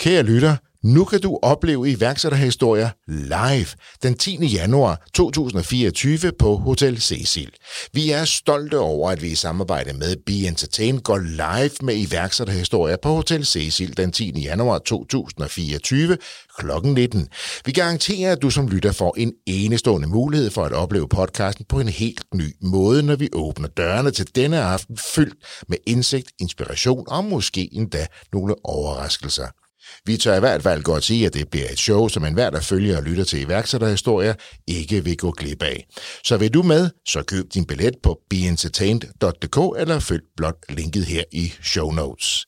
Kære lytter, nu kan du opleve iværksætterhistorier live den 10. januar 2024 på Hotel Cecil. Vi er stolte over, at vi i samarbejde med Be Entertain går live med iværksætterhistorier på Hotel Cecil den 10. januar 2024 kl. 19. Vi garanterer, at du som lytter får en enestående mulighed for at opleve podcasten på en helt ny måde, når vi åbner dørene til denne aften fyldt med indsigt, inspiration og måske endda nogle overraskelser. Vi tør i hvert fald godt sige, at det bliver et show, som enhver, der følger og lytter til iværksætterhistorier, ikke vil gå glip af. Så vil du med, så køb din billet på beentertained.dk eller følg blot linket her i show notes.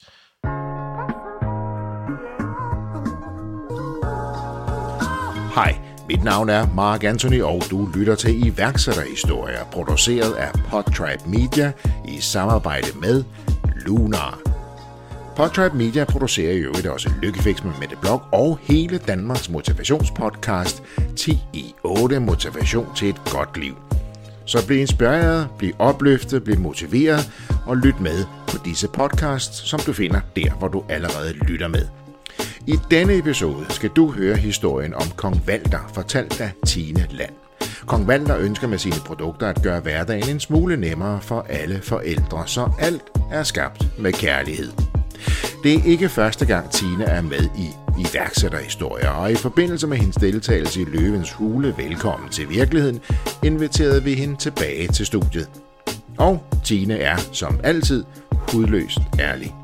Hej, mit navn er Mark Anthony, og du lytter til iværksætterhistorier, produceret af Podtribe Media i samarbejde med Lunar. Podtrap Media producerer i øvrigt også Lykkefix med Mette Blok og hele Danmarks motivationspodcast 10 i 8 Motivation til et godt liv. Så bliv inspireret, bliv opløftet, bliv motiveret og lyt med på disse podcasts, som du finder der, hvor du allerede lytter med. I denne episode skal du høre historien om Kong Valter, fortalt af Tine Land. Kong Valter ønsker med sine produkter at gøre hverdagen en smule nemmere for alle forældre, så alt er skabt med kærlighed. Det er ikke første gang Tina er med i iværksætterhistorier, og i forbindelse med hendes deltagelse i Løvens Hule Velkommen til Virkeligheden, inviterede vi hende tilbage til studiet. Og Tine er, som altid, hudløst ærlig.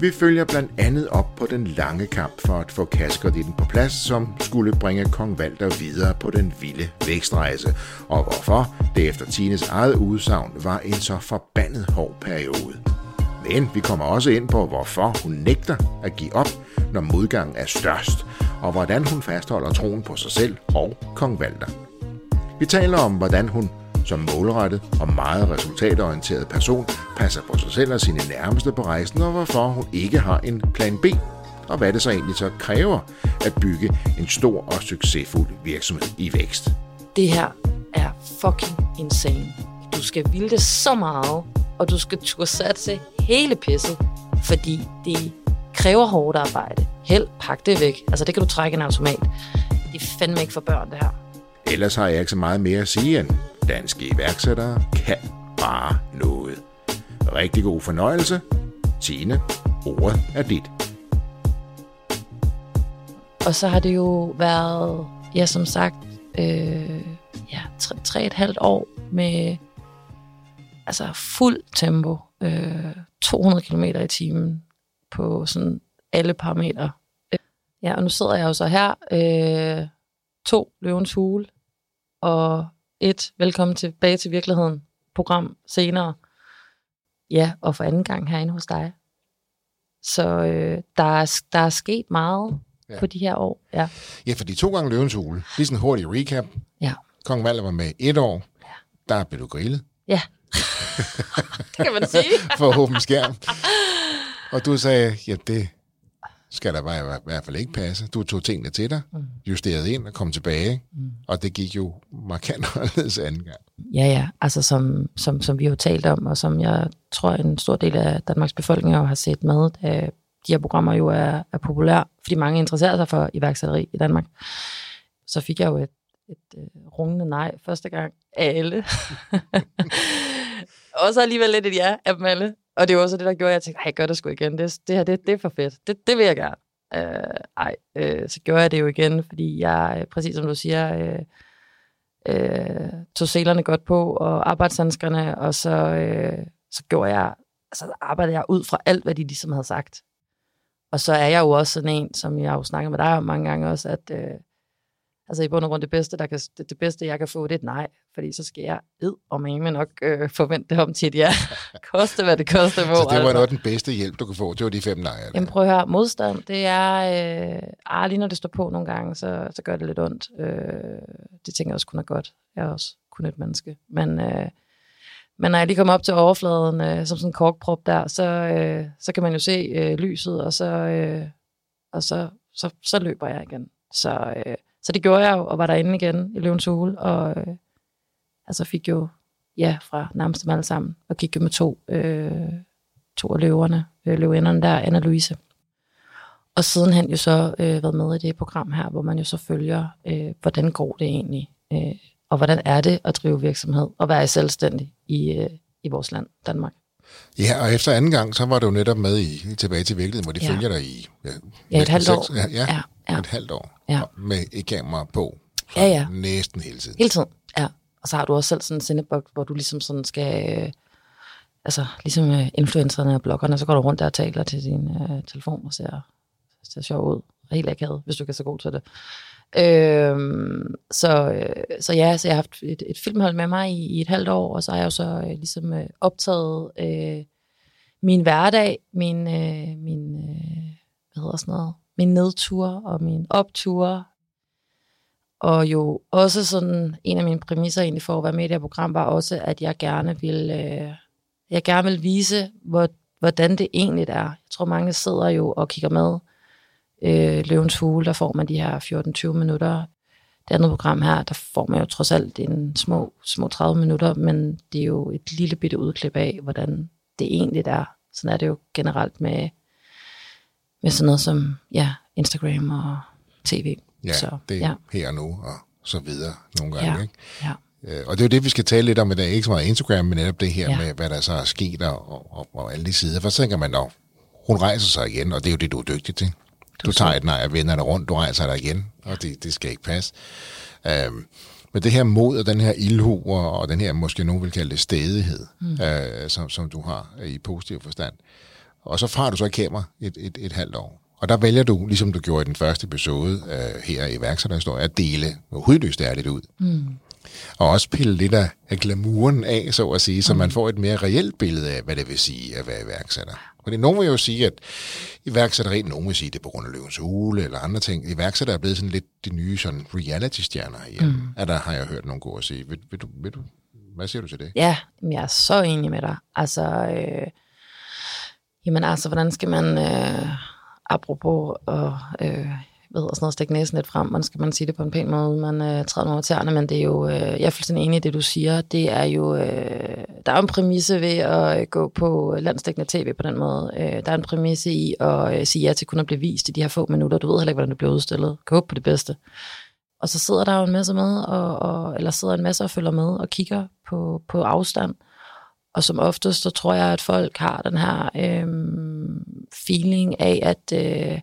Vi følger blandt andet op på den lange kamp for at få kaskerditten på plads, som skulle bringe kong Valter videre på den vilde vækstrejse, og hvorfor det efter Tines eget udsagn var en så forbandet hård periode. Men vi kommer også ind på, hvorfor hun nægter at give op, når modgangen er størst, og hvordan hun fastholder troen på sig selv og kong Valter. Vi taler om, hvordan hun som målrettet og meget resultatorienteret person passer på sig selv og sine nærmeste på rejsen, og hvorfor hun ikke har en plan B, og hvad det så egentlig så kræver at bygge en stor og succesfuld virksomhed i vækst. Det her er fucking insane. Du skal ville det så meget, og du skal turde satse hele pisset, fordi det kræver hårdt arbejde. Held, pak det væk. Altså, det kan du trække en automat. Det er fandme ikke for børn, det her. Ellers har jeg ikke så meget mere at sige end, danske iværksættere kan bare noget. Rigtig god fornøjelse. Tine, ordet er dit. Og så har det jo været, ja som sagt, øh, ja, tre, tre et halvt år med altså fuld tempo. Øh, 200 km i timen på sådan alle parametre. Ja, og nu sidder jeg jo så her. Øh, to løvens hule og et velkommen tilbage til virkeligheden program senere. Ja, og for anden gang herinde hos dig. Så øh, der, er, der er sket meget ja. på de her år. Ja, Ja, fordi to gange løvens hule. Lige sådan en hurtig recap. ja, Kong Valder var med et år. Der blev du grillet ja. det kan man sige. for åben skærm. Og du sagde, ja, det skal der bare i hvert fald ikke passe. Du tog tingene til dig, justerede ind og kom tilbage. Og det gik jo markant anderledes anden gang. Ja, ja. Altså som, som, som vi har jo talt om, og som jeg tror, en stor del af Danmarks befolkning jo har set med, da de her programmer jo er, er populære, fordi mange interesserer sig for iværksætteri i Danmark. Så fik jeg jo et, et uh, rungende nej første gang af alle og så alligevel lidt et ja af dem alle. Og det var også det, der gjorde, at jeg tænkte, nej, gør det sgu igen. Det, det her, det, det er for fedt. Det, det vil jeg gerne. Øh, ej, øh, så gjorde jeg det jo igen, fordi jeg, øh, præcis som du siger, øh, øh, tog selerne godt på, og arbejdshandskerne, og så, øh, så gjorde jeg, altså arbejdede jeg ud fra alt, hvad de ligesom havde sagt. Og så er jeg jo også sådan en, som jeg har jo snakket med dig om mange gange også, at øh, altså i bund og grund det bedste, der kan, det, det bedste, jeg kan få, det er et nej. Fordi så skal jeg ed og med nok øh, forvente det om til et ja. koste, hvad det koster må. Så det var altså. noget den bedste hjælp, du kunne få. Det var de fem nej. Jamen prøv at høre, modstand, det er, øh, ah, lige når det står på nogle gange, så, så gør det lidt ondt. Øh, det tænker jeg også kun er godt. Jeg er også kun et menneske. Men, øh, men når jeg lige kommer op til overfladen, øh, som sådan en korkprop der, så, øh, så kan man jo se øh, lyset, og, så, øh, og så, så, så løber jeg igen. Så, øh, så det gjorde jeg jo, og var derinde igen i Løvens Hule, og øh, altså fik jo ja fra nærmest dem alle sammen, og gik jo med to, øh, to af løverne, øh, løvinderne der, Anna Louise. og sidenhen jo så øh, været med i det program her, hvor man jo så følger, øh, hvordan går det egentlig, øh, og hvordan er det at drive virksomhed og være selvstændig i, øh, i vores land, Danmark. Ja, og efter anden gang, så var du netop med i Tilbage til virkeligheden, hvor de ja. følger dig i... Ja, ja et halvt år. Ja, ja, ja, ja, et halvt år. Ja. Med et kamera på. Ja, ja. Næsten hele tiden. Hele tiden, ja. Og så har du også selv sådan en sendeboks, hvor du ligesom sådan skal... Øh, altså, ligesom øh, influencerne og bloggerne, så går du rundt der og taler til din øh, telefon og ser, ser sjov ud. Og helt akavet, hvis du kan så god til det. Øhm, så, øh, så ja, så jeg har haft et, et filmhold med mig i, i et halvt år, og så har jeg jo så øh, ligesom øh, optaget øh, min hverdag, min, øh, min øh, hvad hedder sådan noget, min nedtur og min optur. Og jo også sådan, en af mine præmisser egentlig for at være med i det her program, var også, at jeg gerne vil, øh, jeg gerne vil vise, hvor, hvordan det egentlig er. Jeg tror, mange sidder jo og kigger med, øh, Løvens Hule, der får man de her 14-20 minutter. Det andet program her, der får man jo trods alt en små, små 30 minutter, men det er jo et lille bitte udklip af, hvordan det egentlig er. Sådan er det jo generelt med, med sådan noget som ja, Instagram og tv. Ja, så, det er ja. her og nu og så videre nogle gange. Ja, ikke? ja. Øh, og det er jo det, vi skal tale lidt om i dag. Ikke så meget Instagram, men netop det her ja. med, hvad der så er sket og, og, og alle de sider. For så tænker man, at hun rejser sig igen, og det er jo det, du er dygtig til. Du tager et nej og vender dig rundt, du rejser dig igen, og det, det skal ikke passe. Øhm, men det her mod og den her ildhu og, og den her, måske nogen vil kalde det stedighed, mm. øh, som, som du har i positiv forstand. Og så får du så et kamera et, et, et halvt år. Og der vælger du, ligesom du gjorde i den første episode øh, her i værksætterhistorie, at dele hudløst ærligt ud. Mm. Og også pille lidt af, af glamouren af, så at sige, så mm. man får et mere reelt billede af, hvad det vil sige at være iværksætter. Fordi nogen vil jo sige, at iværksætteri, nogen vil sige, det er på grund af løvens hule eller andre ting. Iværksætter er blevet sådan lidt de nye sådan reality-stjerner her. Mm. Er der har jeg hørt nogen gå og sige. Vil, vil, du, vil du, hvad siger du til det? Ja, jeg er så enig med dig. Altså, øh, jamen altså, hvordan skal man, øh, apropos og øh, hvad hedder sådan noget, stikke næsen lidt frem, hvordan skal man sige det på en pæn måde, man øh, træder over tæerne, men det er jo, øh, jeg er fuldstændig enig i det, du siger, det er jo, øh, der er en præmisse ved at øh, gå på landstækkende tv på den måde. Øh, der er en præmisse i at øh, sige ja til kun at blive vist i de her få minutter. Du ved heller ikke, hvordan det bliver udstillet. Kan håbe på det bedste. Og så sidder der jo en masse med, og, og, eller sidder en masse og følger med og kigger på, på afstand. Og som oftest, så tror jeg, at folk har den her øh, feeling af, at øh,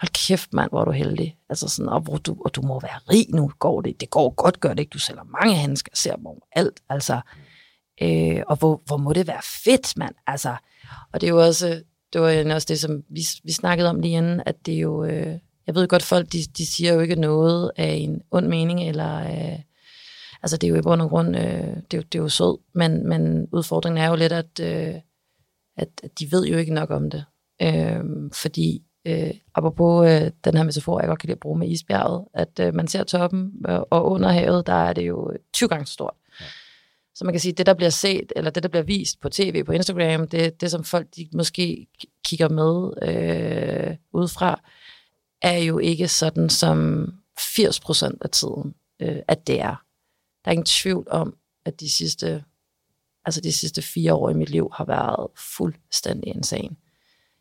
hold kæft mand, hvor er du heldig. Altså sådan, og, hvor du, og du må være rig nu, går det. Det går godt, gør det ikke. Du sælger mange handsker, ser dem alt. Altså, øh, og hvor, hvor må det være fedt, mand. Altså, og det er jo også, det var også det, som vi, vi snakkede om lige inden, at det er jo, øh, jeg ved godt, folk, de, de siger jo ikke noget af en ond mening, eller, øh, altså det er jo i bund og grund, øh, det, er, det er jo sød, men, men udfordringen er jo lidt, at, øh, at, at de ved jo ikke nok om det. Øh, fordi øh, apropos øh, den her metafor, jeg godt kan lide at bruge med isbjerget, at øh, man ser toppen, øh, og under havet, der er det jo 20 gange så stort. Ja. Så man kan sige, at det, der bliver set, eller det, der bliver vist på tv, på Instagram, det, det som folk de måske kigger med øh, udefra, er jo ikke sådan som 80% af tiden, øh, at det er. Der er ingen tvivl om, at de sidste, altså de sidste fire år i mit liv har været fuldstændig insane.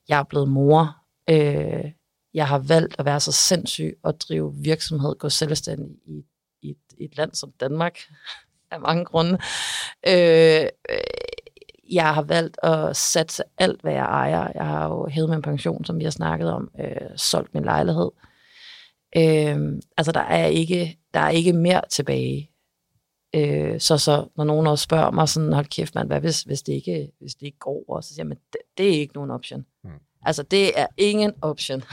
Jeg er blevet mor, Øh, jeg har valgt at være så sindssyg og drive virksomhed, gå selvstændig i, i, et, i et land som Danmark, af mange grunde. Øh, jeg har valgt at satse alt, hvad jeg ejer. Jeg har jo hævet min pension, som vi har snakket om, øh, solgt min lejlighed. Øh, altså, der er, ikke, der er ikke mere tilbage. Øh, så, så når nogen også spørger mig sådan, hold kæft mand, hvad hvis, hvis, det ikke, hvis det ikke går? Og så siger jeg, det, det er ikke nogen option. Mm. Altså, det er ingen option.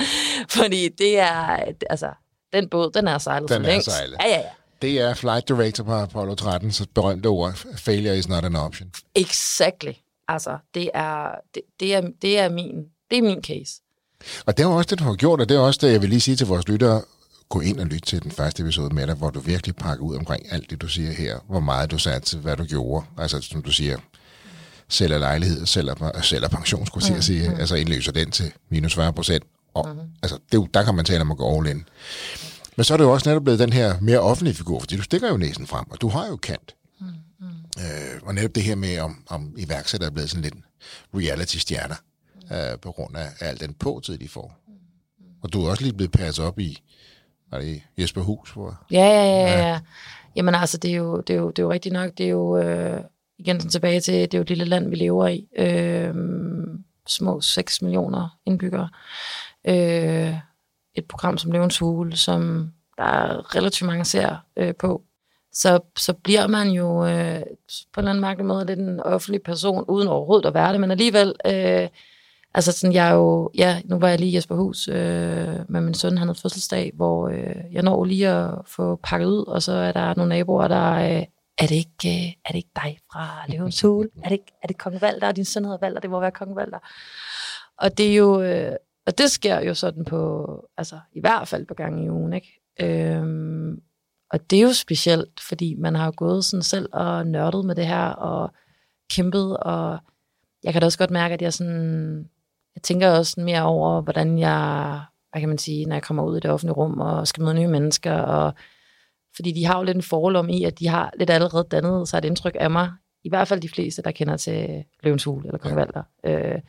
Fordi det er, altså, den båd, den er sejlet den for længst. Sejlet. Ja, ja, ja. Det er flight director på Apollo 13, så berømte ord, failure is not an option. Exactly. Altså, det er, det, det er, det er, min, det er min case. Og det er også det, du har gjort, og det er også det, jeg vil lige sige til vores lyttere, gå ind og lytte til den første episode med dig, hvor du virkelig pakker ud omkring alt det, du siger her, hvor meget du satte, hvad du gjorde. Altså, som du siger, sælger lejlighed, sælger, sælger pension, skulle jeg sige, mm. altså indløser den til minus 40 procent. Og mm. altså, det, der kan man tale om at gå all in. Men så er det jo også netop blevet den her mere offentlige figur, fordi du stikker jo næsen frem, og du har jo kant. Mm. Øh, og netop det her med, om, om iværksætter er blevet sådan lidt reality-stjerner, øh, på grund af al den påtid, de får. Og du er også lige blevet passet op i, var det Jesper Hus? Hvor? Ja, ja, ja, ja. Jamen altså, det er jo, det er jo, det er jo rigtigt nok. Det er jo, øh, igen sådan tilbage til, det er jo et lille land, vi lever i. Øh, små 6 millioner indbyggere. Øh, et program som Løvens Hule, som der er relativt mange ser øh, på. Så, så bliver man jo øh, på en eller anden mærkelig måde lidt en offentlig person, uden overhovedet at være det, men alligevel... Øh, Altså sådan, jeg er jo, ja, nu var jeg lige i Jesper Hus øh, med min søn, han havde fødselsdag, hvor øh, jeg når lige at få pakket ud, og så er der nogle naboer, der, øh, er det ikke, øh, er det ikke dig fra Løvens Hul? Er det, ikke, er det Kong Valder? Din søn hedder Valder, det må være Kong Valder. Og det er jo, øh, og det sker jo sådan på, altså i hvert fald på gang i ugen, ikke? Øhm, og det er jo specielt, fordi man har jo gået sådan selv og nørdet med det her, og kæmpet, og jeg kan da også godt mærke, at jeg sådan, jeg tænker også mere over, hvordan jeg, hvad kan man sige, når jeg kommer ud i det offentlige rum og skal møde nye mennesker, og fordi de har jo lidt en forlom i, at de har lidt allerede dannet sig et indtryk af mig, i hvert fald de fleste, der kender til Løvens Hule eller Kong ja. Valder. Øh,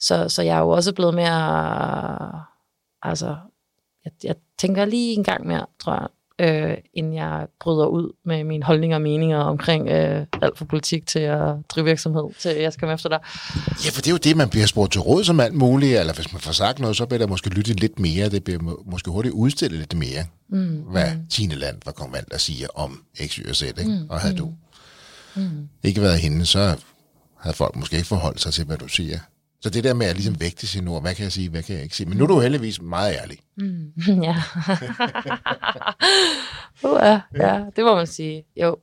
så, så jeg er jo også blevet mere, altså, jeg, jeg tænker lige en gang mere, tror jeg, øh, inden jeg bryder ud med mine holdninger og meninger omkring øh, alt fra politik til at drive virksomhed, til jeg skal komme efter dig. Ja, for det er jo det, man bliver spurgt til råd som alt muligt, eller hvis man får sagt noget, så bliver der måske lyttet lidt mere, det bliver må, måske hurtigt udstillet lidt mere, mm, hvad mm. Tine Land var kommet at sige om X, Y og Z, ikke? Mm, og havde mm, du mm. ikke været hende, så havde folk måske ikke forholdt sig til, hvad du siger. Så det der med at ligesom vægte sin ord, hvad kan jeg sige, hvad kan jeg ikke sige? Men nu er du heldigvis meget ærlig. Mm, ja. uh, ja. ja, det må man sige. Jo.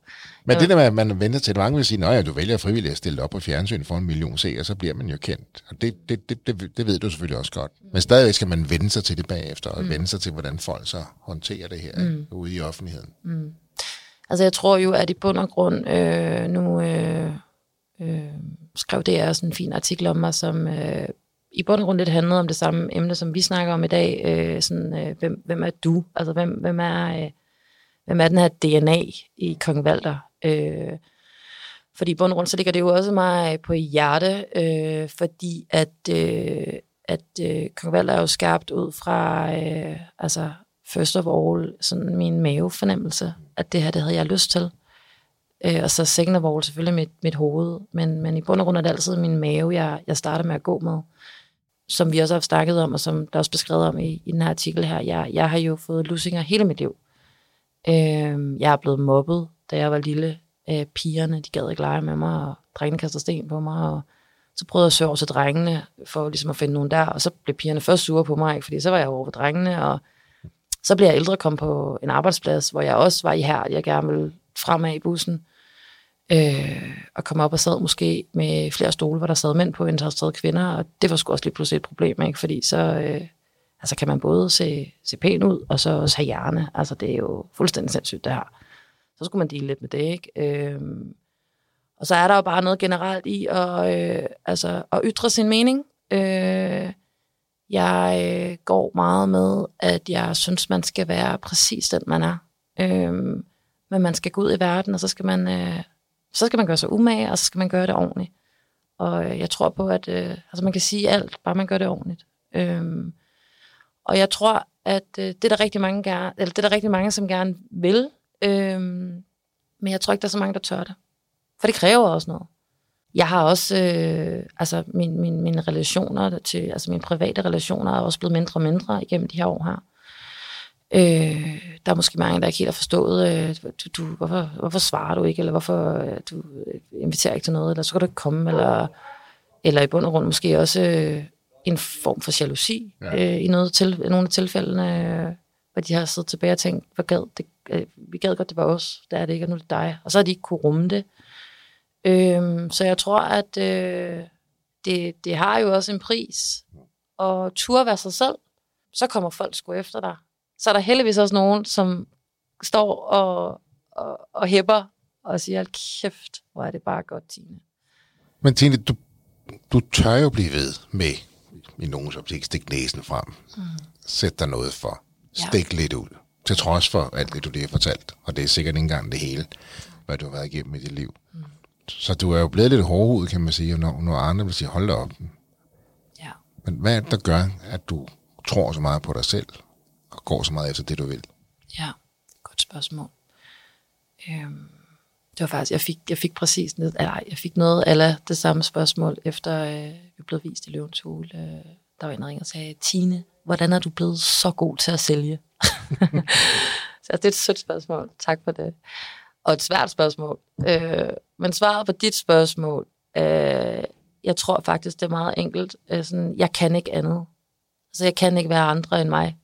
Men jo. det der med, at man venter til, at mange vil sige, at du vælger frivilligt at stille op på fjernsyn for en million seere, så bliver man jo kendt. Og det, det, det, det, det ved du selvfølgelig også godt. Men stadigvæk skal man vende sig til det bagefter, og mm. vende sig til, hvordan folk så håndterer det her mm. ude i offentligheden. Mm. Altså jeg tror jo, at i bund og grund øh, nu... Øh, øh, skrev det er sådan en fin artikel om mig, som øh, i bund og grund lidt handlede om det samme emne, som vi snakker om i dag. Øh, sådan, øh, hvem, hvem er du? Altså, hvem, hvem, er, øh, hvem er den her DNA i Kong Valder? Øh, fordi i bund og grund, så ligger det jo også mig øh, på hjerte, øh, fordi at, øh, at øh, Kong Valder er jo skabt ud fra, øh, altså first of all, sådan min mavefornemmelse, at det her, det havde jeg lyst til. Øh, og så second of all selvfølgelig mit, mit hoved. Men, men i bund og grund er det altid min mave, jeg, jeg starter med at gå med. Som vi også har snakket om, og som der er også beskrevet om i, i den her artikel her. Jeg, jeg har jo fået lusinger hele mit liv. Øh, jeg er blevet mobbet, da jeg var lille. Øh, pigerne, de gad ikke lege med mig, og drengene kastede sten på mig, og så prøvede jeg at søge over til drengene, for ligesom at finde nogen der, og så blev pigerne først sure på mig, fordi så var jeg over ved drengene, og så blev jeg ældre kom på en arbejdsplads, hvor jeg også var i her, jeg gerne ville fremad i bussen øh, og kom op og sad måske med flere stole, hvor der sad mænd på, end der sad kvinder, og det var sgu også lige pludselig et problem, ikke? fordi så øh, altså kan man både se, se pæn ud, og så også have hjerne. Altså det er jo fuldstændig sindssygt det her. Så skulle man dele lidt med det, ikke? Øh, og så er der jo bare noget generelt i at, øh, altså, at ytre sin mening. Øh, jeg øh, går meget med, at jeg synes, man skal være præcis den, man er. Øh, men man skal gå ud i verden, og så skal man øh, så skal man gøre sig umage, og så skal man gøre det ordentligt. Og øh, jeg tror på, at øh, altså man kan sige alt, bare man gør det ordentligt. Øhm, og jeg tror, at øh, det er der rigtig mange gerne, eller det er der rigtig mange, som gerne vil. Øhm, men jeg tror ikke, der er så mange, der tør det. For det kræver også noget. Jeg har også, øh, altså min, min, mine relationer til, altså mine private relationer er også blevet mindre og mindre igennem de her år her. Øh, der er måske mange, der ikke helt har forstået, øh, du, du, hvorfor, hvorfor svarer du ikke, eller hvorfor øh, du inviterer ikke til noget, eller så kan du ikke komme, eller, eller i bund og grund måske også øh, en form for jalousi ja. øh, i noget til, nogle af tilfældene, øh, hvor de har siddet tilbage og tænkt, hvor gad det, øh, vi gad godt, det var os, der er det ikke, og nu er det dig. Og så har de ikke kunne rumme det. Øh, så jeg tror, at øh, det, det har jo også en pris, og turde være sig selv, så kommer folk sgu efter dig så er der heldigvis også nogen, som står og, og, og hæpper og siger, kæft, hvor er det bare godt, Tine. Men Tine, du, du tør jo blive ved med, i nogens optik, stik næsen frem. Mm. Sæt dig noget for. Stik ja. lidt ud. Til trods for alt det, du lige har fortalt. Og det er sikkert ikke engang det hele, hvad du har været igennem i dit liv. Mm. Så du er jo blevet lidt hårdhudet, kan man sige, når, når andre vil sige, hold da op. Ja. Men hvad er det, der gør, at du tror så meget på dig selv, og går så meget efter det, du vil? Ja, godt spørgsmål. Øhm, det var faktisk, jeg fik, jeg fik præcis ned, eller jeg fik noget af det samme spørgsmål, efter øh, vi blev vist i Løvens Hule. Øh, der var en, der ringede og sagde, Tine, hvordan er du blevet så god til at sælge? så det er et sødt spørgsmål. Tak for det. Og et svært spørgsmål. Øh, men svaret på dit spørgsmål, øh, jeg tror faktisk, det er meget enkelt. Øh, sådan, jeg kan ikke andet. Altså, jeg kan ikke være andre end mig.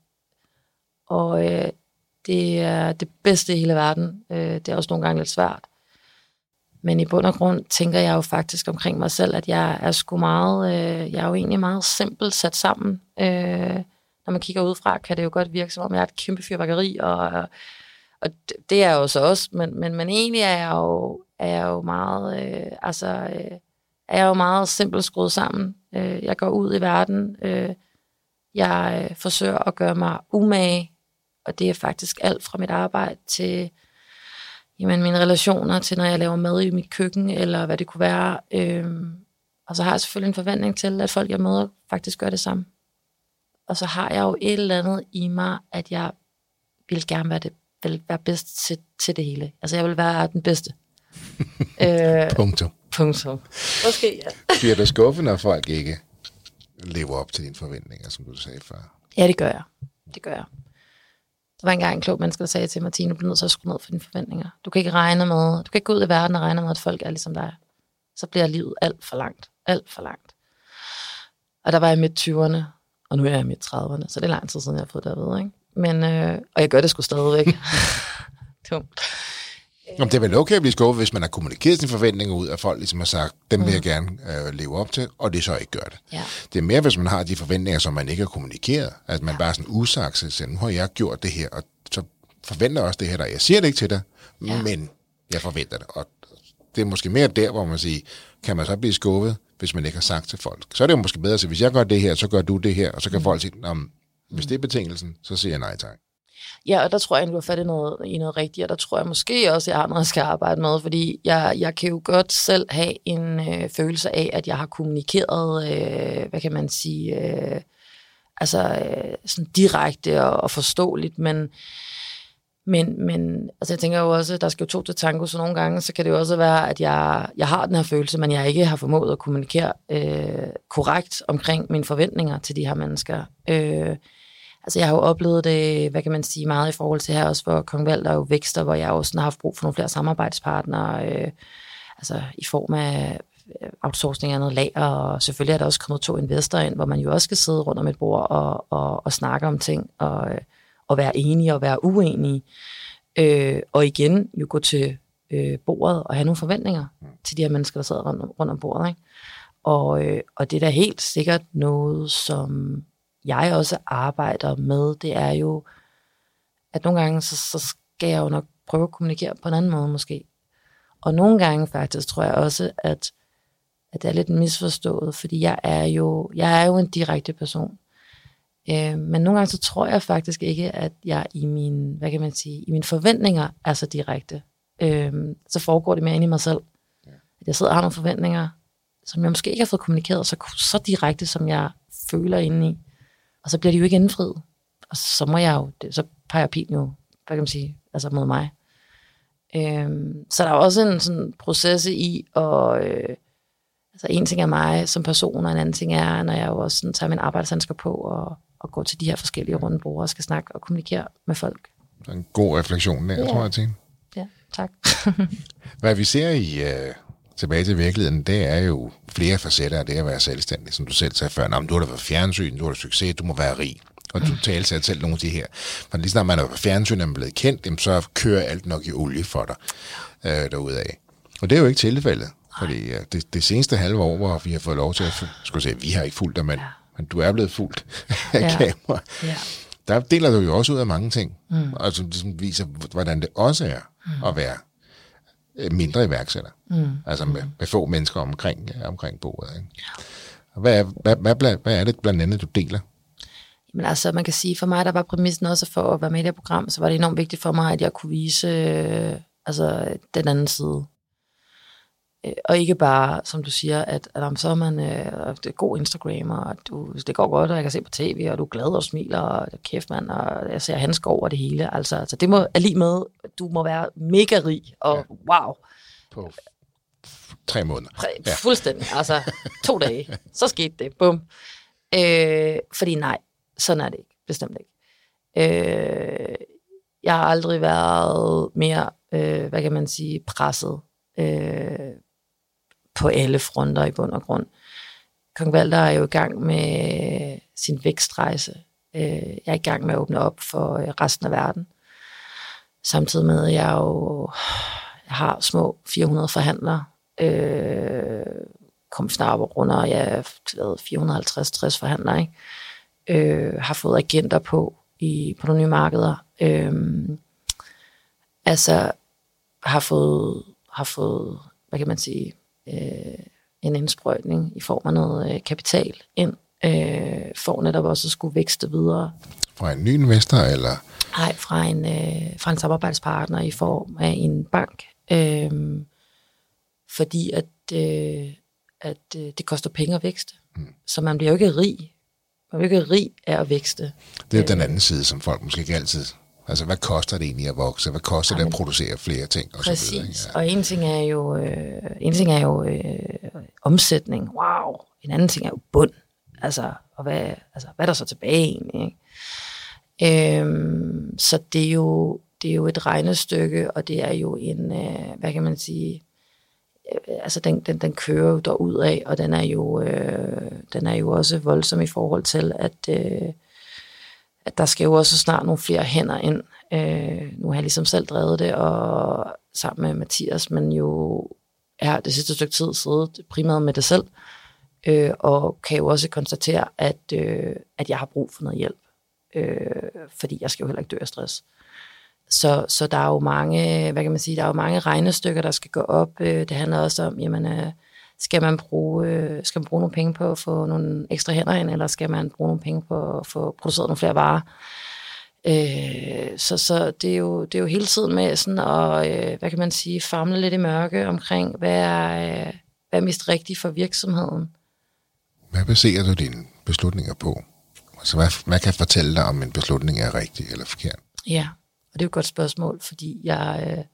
Og øh, det er det bedste i hele verden. Øh, det er også nogle gange lidt svært. Men i bund og grund tænker jeg jo faktisk omkring mig selv, at jeg er sgu meget, øh, jeg er jo egentlig meget simpelt sat sammen. Øh, når man kigger udefra, kan det jo godt virke som om, jeg er et kæmpe fyrværkeri, og, og det er jeg jo så også, men, men, men egentlig er jeg jo, er jeg jo meget, øh, altså, øh, er jeg jo meget simpelt skruet sammen. Øh, jeg går ud i verden, øh, jeg øh, forsøger at gøre mig umage, og det er faktisk alt fra mit arbejde til jamen, mine relationer, til når jeg laver mad i mit køkken, eller hvad det kunne være. Øhm, og så har jeg selvfølgelig en forventning til, at folk, jeg møder, faktisk gør det samme. Og så har jeg jo et eller andet i mig, at jeg vil gerne være, det, vil være bedst til, til det hele. Altså, jeg vil være den bedste. øh, punktum. Punktum. Måske, ja. Bliver du skuffet, når folk ikke lever op til dine forventninger, som du sagde før? Ja, det gør jeg. Det gør jeg. Der var engang en klog menneske, der sagde til Martine, du bliver nødt til at skrue ned for dine forventninger. Du kan ikke regne med, du kan ikke gå ud i verden og regne med, at folk er ligesom dig. Så bliver livet alt for langt. Alt for langt. Og der var jeg midt 20'erne, og nu er jeg i midt 30'erne, så det er lang tid siden, jeg har fået det at vide. Ikke? Men, øh, og jeg gør det sgu stadigvæk. Dumt. Jamen, det er vel okay at blive skuffet, hvis man har kommunikeret sine forventninger ud, at folk ligesom har sagt, dem vil jeg mm. gerne øh, leve op til, og det så ikke gør det. Ja. Det er mere, hvis man har de forventninger, som man ikke har kommunikeret, at man ja. bare sådan usagt siger, nu har jeg gjort det her, og så forventer jeg også det her der. Jeg siger det ikke til dig, ja. men jeg forventer det. Og det er måske mere der, hvor man siger, kan man så blive skuffet, hvis man ikke har sagt til folk. Så er det jo måske bedre at sige, hvis jeg gør det her, så gør du det her, og så kan mm. folk sige, hvis det er betingelsen, så siger jeg nej tak. Ja, og der tror jeg, egentlig, du har fat i noget, i noget rigtigt, og der tror jeg måske også, at jeg har noget, jeg skal arbejde med, fordi jeg, jeg kan jo godt selv have en øh, følelse af, at jeg har kommunikeret, øh, hvad kan man sige, øh, altså øh, sådan direkte og, og forståeligt, men men, men altså jeg tænker jo også, at der skal jo to til tango, så nogle gange, så kan det jo også være, at jeg, jeg har den her følelse, men jeg ikke har formået at kommunikere øh, korrekt omkring mine forventninger til de her mennesker. Øh, Altså jeg har jo oplevet det, hvad kan man sige, meget i forhold til her også, hvor Kong Valder jo vækster, hvor jeg også har haft brug for nogle flere samarbejdspartnere, øh, altså i form af øh, outsourcing af noget lager, og selvfølgelig er der også kommet to investorer ind, hvor man jo også skal sidde rundt om et bord og, og, og snakke om ting, og, øh, og være enige og være uenige. Øh, og igen jo gå til øh, bordet og have nogle forventninger til de her mennesker, der sidder rundt, rundt om bordet. Ikke? Og, øh, og det er da helt sikkert noget, som jeg også arbejder med, det er jo, at nogle gange, så, så skal jeg jo nok prøve at kommunikere på en anden måde måske. Og nogle gange faktisk tror jeg også, at, at det er lidt misforstået, fordi jeg er jo, jeg er jo en direkte person. Øh, men nogle gange så tror jeg faktisk ikke, at jeg i min, hvad kan man sige, i mine forventninger er så direkte. Øh, så foregår det mere ind i mig selv. At jeg sidder og har nogle forventninger, som jeg måske ikke har fået kommunikeret så, så direkte, som jeg føler inde i. Og så bliver de jo ikke indfriet. Og så må jeg jo, det, så peger pilen jo, hvad kan man sige, altså mod mig. Øhm, så der er også en sådan proces i, og øh, altså en ting er mig som person, og en anden ting er, når jeg jo også sådan, tager min arbejdshandsker på, og, og går til de her forskellige runde brugere, og skal snakke og kommunikere med folk. En god refleksion der, ja. tror jeg, til. Ja, tak. Hvad vi ser i, uh, tilbage til virkeligheden, det er jo flere facetter af det at være selvstændig, som du selv sagde før. Nå, du har da været fjernsyn, du har da succes, du må være rig. Og du taler til selv nogle af de her. For lige snart man er på fjernsyn, er man blevet kendt, jamen, så kører alt nok i olie for dig øh, derude af. Og det er jo ikke tilfældet. Fordi ja, det, det seneste halve år, hvor vi har fået lov til at... Skulle sige, vi har ikke fulgt dig, men, men du er blevet fuldt af ja. kamera. Ja. Der deler du jo også ud af mange ting. Mm. Og som ligesom viser, hvordan det også er mm. at være Øh, mindre iværksætter. Mm. Altså med, med få mennesker omkring, ja, omkring bordet. Ikke? Ja. Hvad, er, hvad, hvad, hvad er det blandt andet, du deler? Men altså, man kan sige, for mig, der var præmissen også for at være med i det program, så var det enormt vigtigt for mig, at jeg kunne vise øh, altså, den anden side. Øh, og ikke bare, som du siger, at, at om så er man øh, det er god Instagrammer, og du, det går godt, og jeg kan se på tv, og du er glad og smiler, og kæft mand, og jeg ser hans over det hele. Altså, altså det må er lige med, du må være mega rig, og ja. wow. På tre måneder. Præ- ja. Fuldstændig. Altså, to dage. Så skete det. Bum. Øh, fordi nej, sådan er det ikke. Bestemt ikke. Øh, jeg har aldrig været mere, øh, hvad kan man sige, presset øh, på alle fronter i bund og grund. Kong Valder er jo i gang med sin vækstrejse. Øh, jeg er i gang med at åbne op for øh, resten af verden. Samtidig med, at jeg jo jeg har små 400 forhandlere. Øh, kom snart runder jeg 450-60 forhandlere. Ikke? Øh, har fået agenter på i, på nogle nye markeder. Øh, altså har fået, har fået, hvad kan man sige, øh, en indsprøjtning i form af noget øh, kapital ind, øh, for netop også at skulle vækste videre. Fra en ny investor, eller? Nej, fra en, øh, fra en samarbejdspartner i form af en bank. Øh, fordi at, øh, at øh, det koster penge at vækste. Mm. Så man bliver jo ikke rig. Man bliver jo ikke rig af at vækste. Det er jo den anden side, som folk måske ikke altid Altså, hvad koster det egentlig at vokse? Hvad koster Jamen, det at producere flere ting? Og præcis. Så videre, ja. og en ting er jo, øh, en ting er jo øh, omsætning. Wow. En anden ting er jo bund. Altså, og hvad, altså, hvad er der så tilbage egentlig? Ikke? Øhm, så det er, jo, det er jo et regnestykke, og det er jo en, øh, hvad kan man sige, øh, altså den, den, den kører jo derud af, og den er jo, øh, den er jo også voldsom i forhold til, at øh, at der skal jo også snart nogle flere hænder ind. Øh, nu har jeg ligesom selv drevet det, og sammen med Mathias, men jo er det sidste stykke tid siddet primært med det selv, øh, og kan jo også konstatere, at, øh, at jeg har brug for noget hjælp, øh, fordi jeg skal jo heller ikke dø af stress. Så, så der er jo mange, hvad kan man sige, der er jo mange regnestykker, der skal gå op. Øh, det handler også om, jamen, øh, skal man bruge, øh, skal man bruge nogle penge på at få nogle ekstra hænder ind, eller skal man bruge nogle penge på at få produceret nogle flere varer? Øh, så så det, er jo, det er jo hele tiden med sådan at, øh, hvad kan man sige, famle lidt i mørke omkring, hvad er, øh, hvad er mest rigtigt for virksomheden. Hvad baserer du dine beslutninger på? Altså, hvad, hvad kan fortælle dig, om en beslutning er rigtig eller forkert? Ja, og det er jo et godt spørgsmål, fordi jeg, øh,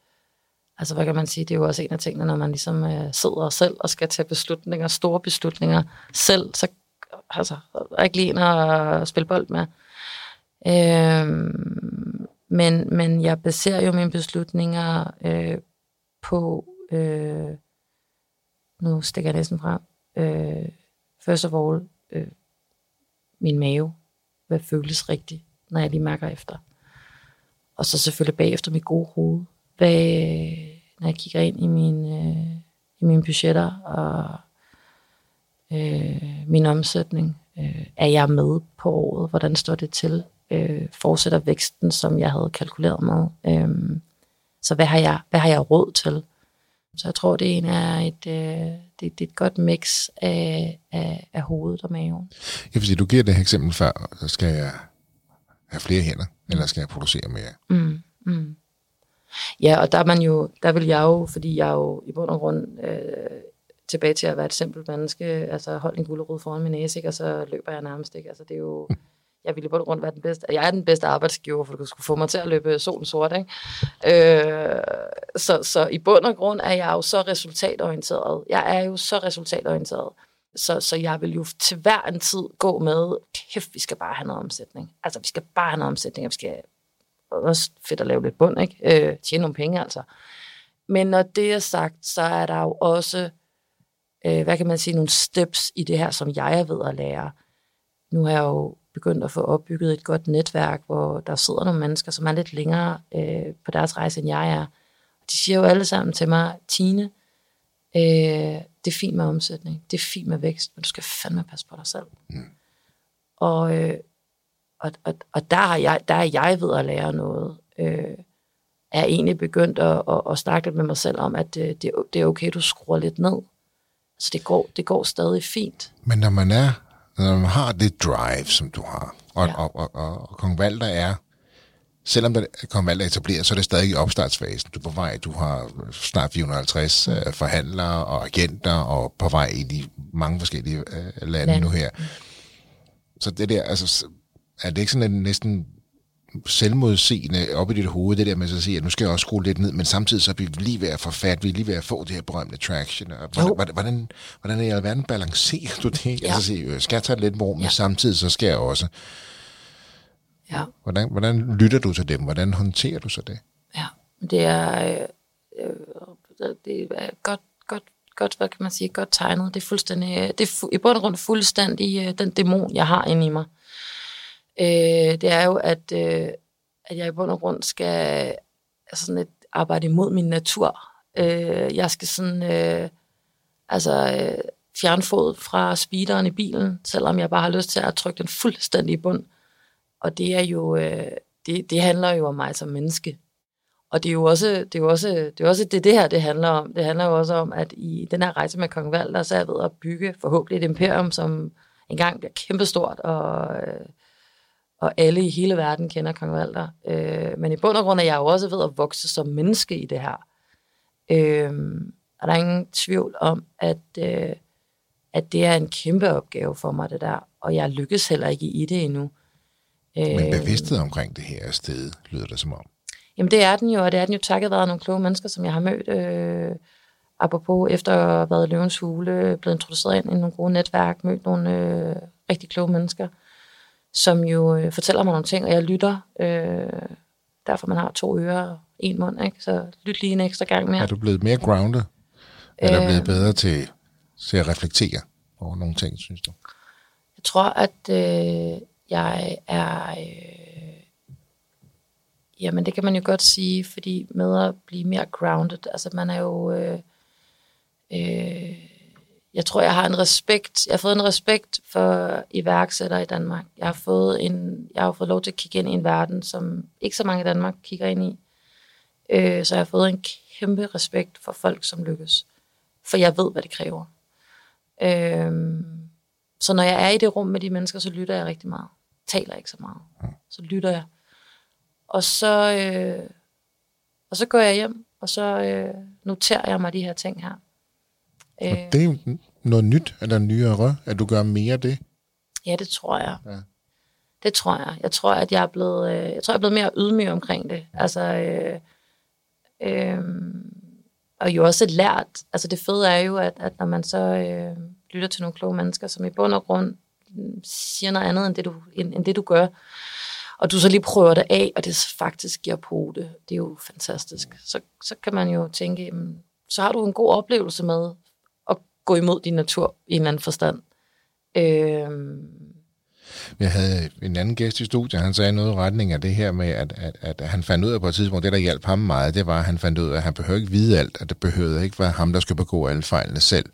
Altså, hvad kan man sige? Det er jo også en af tingene, når man ligesom øh, sidder selv og skal tage beslutninger, store beslutninger selv, så altså, er ikke lige en at spille bold med. Øhm, men, men jeg baserer jo mine beslutninger øh, på, øh, nu stikker jeg næsten frem, øh, first of all, øh, min mave, hvad føles rigtigt, når jeg lige mærker efter. Og så selvfølgelig bagefter mit gode hoved, hvad, når jeg kigger ind i, min, øh, i mine budgetter og øh, min omsætning, øh, er jeg med på året? Hvordan står det til? Øh, fortsætter væksten, som jeg havde kalkuleret med? Øh, så hvad har, jeg, hvad har jeg råd til? Så jeg tror, det er et, øh, det, det er et godt mix af, af, af hovedet og maven. Vil sige, du giver det her eksempel før, så skal jeg have flere hænder, eller skal jeg producere mere? Mm, mm. Ja, og der er man jo, der vil jeg jo, fordi jeg jo i bund og grund øh, tilbage til at være et simpelt menneske, altså hold en gulerod foran min næse, ikke? og så løber jeg nærmest ikke. Altså det er jo, jeg ville i bund og grund være den bedste. Jeg er den bedste arbejdsgiver, for du skulle få mig til at løbe solen sort. Ikke? Øh, så, så i bund og grund er jeg jo så resultatorienteret. Jeg er jo så resultatorienteret. Så, så jeg vil jo til hver en tid gå med, kæft, vi skal bare have noget omsætning. Altså, vi skal bare have noget omsætning, vi skal også fedt at lave lidt bund, ikke? Øh, tjene nogle penge altså. Men når det er sagt, så er der jo også, øh, hvad kan man sige, nogle steps i det her, som jeg er ved at lære. Nu har jeg jo begyndt at få opbygget et godt netværk, hvor der sidder nogle mennesker, som er lidt længere øh, på deres rejse, end jeg er. De siger jo alle sammen til mig, Tine, øh, det er fint med omsætning, det er fint med vækst, men du skal fandme passe på dig selv. Mm. Og øh, og, og, og der, er jeg, der er jeg ved at lære noget. Øh, er egentlig begyndt at, at, at snakke lidt med mig selv om, at det, det er okay, du skruer lidt ned. Så det går, det går stadig fint. Men når man er, når man har det drive, som du har, og, ja. og, og, og, og Kong Valder er selvom der kommer valg etableret, så er det stadig i opstartsfasen. Du er på vej, du har snart 450 mm. uh, forhandlere og agenter, og på vej ind i mange forskellige uh, lande Land. nu her. Så det der, altså, er det ikke sådan en næsten selvmodsigende op i dit hoved, det der med at sige, at nu skal jeg også skrue lidt ned, men samtidig så er vi lige ved at få fat, vi er lige ved at få det her berømte traction. Og hvordan, hvordan, hvordan er i alverden balancerer du det? Ja. Altså sige, skal jeg tage lidt rum, men ja. samtidig så skal jeg også. Ja. Hvordan, hvordan lytter du til dem? Hvordan håndterer du så det? Ja, det er, øh, øh det er godt, godt, godt, hvad kan man sige, godt tegnet. Det er fuldstændig, øh, det er fu- i bund og grund fuldstændig øh, den dæmon, jeg har inde i mig øh, det er jo, at, øh, at jeg i bund og grund skal altså sådan et, arbejde imod min natur. Øh, jeg skal sådan, øh, altså øh, fjernfod fra speederen i bilen, selvom jeg bare har lyst til at trykke den fuldstændig i bund. Og det er jo, øh, det, det handler jo om mig som menneske. Og det er jo også det, er jo også, det, er også det, det her det handler om. Det handler jo også om, at i den her rejse med Kong Valder, så er jeg ved at bygge forhåbentlig et imperium, som engang bliver kæmpestort og øh, og alle i hele verden kender Kong Valder. Øh, men i bund og grund er jeg jo også ved at vokse som menneske i det her. Øh, og der er ingen tvivl om, at, øh, at det er en kæmpe opgave for mig, det der. Og jeg lykkes heller ikke i det endnu. Øh, men bevidsthed omkring det her sted, lyder det som om. Jamen det er den jo, og det er den jo takket være nogle kloge mennesker, som jeg har mødt. Øh, apropos efter at have været løvens hule, blevet introduceret ind i nogle gode netværk, mødt nogle øh, rigtig kloge mennesker som jo øh, fortæller mig nogle ting, og jeg lytter. Øh, derfor man har to ører og en mund, ikke? så lyt lige en ekstra gang mere. Er du blevet mere grounded? Eller er du blevet øh. bedre til, til at reflektere over nogle ting, synes du? Jeg tror, at øh, jeg er... Øh, jamen, det kan man jo godt sige, fordi med at blive mere grounded, altså man er jo... Øh, øh, jeg tror, jeg har en respekt, jeg har fået en respekt for iværksættere i Danmark. Jeg har fået en, jeg har fået lov til at kigge ind i en verden, som ikke så mange i Danmark kigger ind i. Øh, så jeg har fået en kæmpe respekt for folk, som lykkes. For jeg ved, hvad det kræver. Øh, så når jeg er i det rum med de mennesker, så lytter jeg rigtig meget. Taler ikke så meget. Så lytter jeg. Og så, øh, og så går jeg hjem, og så øh, noterer jeg mig de her ting her. Og det er noget nyt, eller nyere, at du gør mere af det. Ja, det tror jeg. Ja. Det tror jeg. Jeg tror, at jeg er blevet, øh, jeg tror, jeg er blevet mere ydmyg omkring det. Altså, øh, øh, og jo også lært, altså det fede er jo, at, at når man så øh, lytter til nogle kloge mennesker, som i bund og grund siger noget andet, end det du, end, end det, du gør, og du så lige prøver det af, og det faktisk giver på det, det er jo fantastisk. Så, så kan man jo tænke, jamen, så har du en god oplevelse med, gå imod din natur i en eller anden forstand. Øh, jeg havde en anden gæst i studiet, han sagde noget i retning af det her med, at, at, at han fandt ud af på et tidspunkt, det der hjalp ham meget, det var, at han fandt ud af, at han behøver ikke vide alt, at det behøvede ikke være ham, der skal begå alle fejlene selv.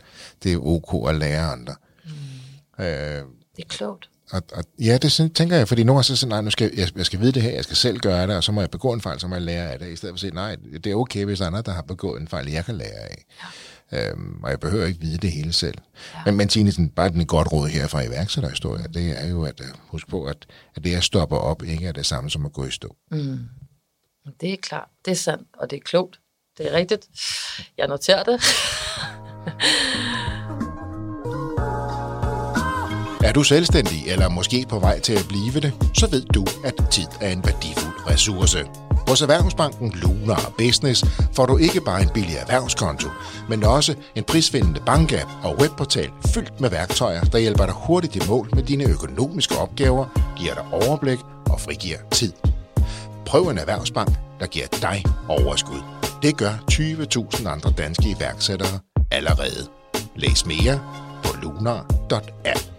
Det er ok at lære andre. Mm. Øh, det er klogt. Og, og, ja, det tænker jeg, fordi nogle gange så siger nej, nu skal jeg, jeg skal vide det her, jeg skal selv gøre det, og så må jeg begå en fejl, så må jeg lære af det, i stedet for at sige, nej, det er okay, hvis andre, der har begået en fejl, jeg kan lære af. Ja. Øhm, og jeg behøver ikke vide det hele selv. Ja. Men, men Tine, sådan, bare den godt råd her fra iværksætterhistorie, det er jo at uh, huske på, at, at det at stopper op ikke er det samme som at gå i stå. Mm. Det er klart, det er sandt, og det er klogt. Det er rigtigt. Jeg noterer det. Er du selvstændig eller måske på vej til at blive det, så ved du, at tid er en værdifuld ressource. Hos Erhvervsbanken Lunar Business får du ikke bare en billig erhvervskonto, men også en prisvindende bankapp og webportal fyldt med værktøjer, der hjælper dig hurtigt i mål med dine økonomiske opgaver, giver dig overblik og frigiver tid. Prøv en erhvervsbank, der giver dig overskud. Det gør 20.000 andre danske iværksættere allerede. Læs mere på lunar.app.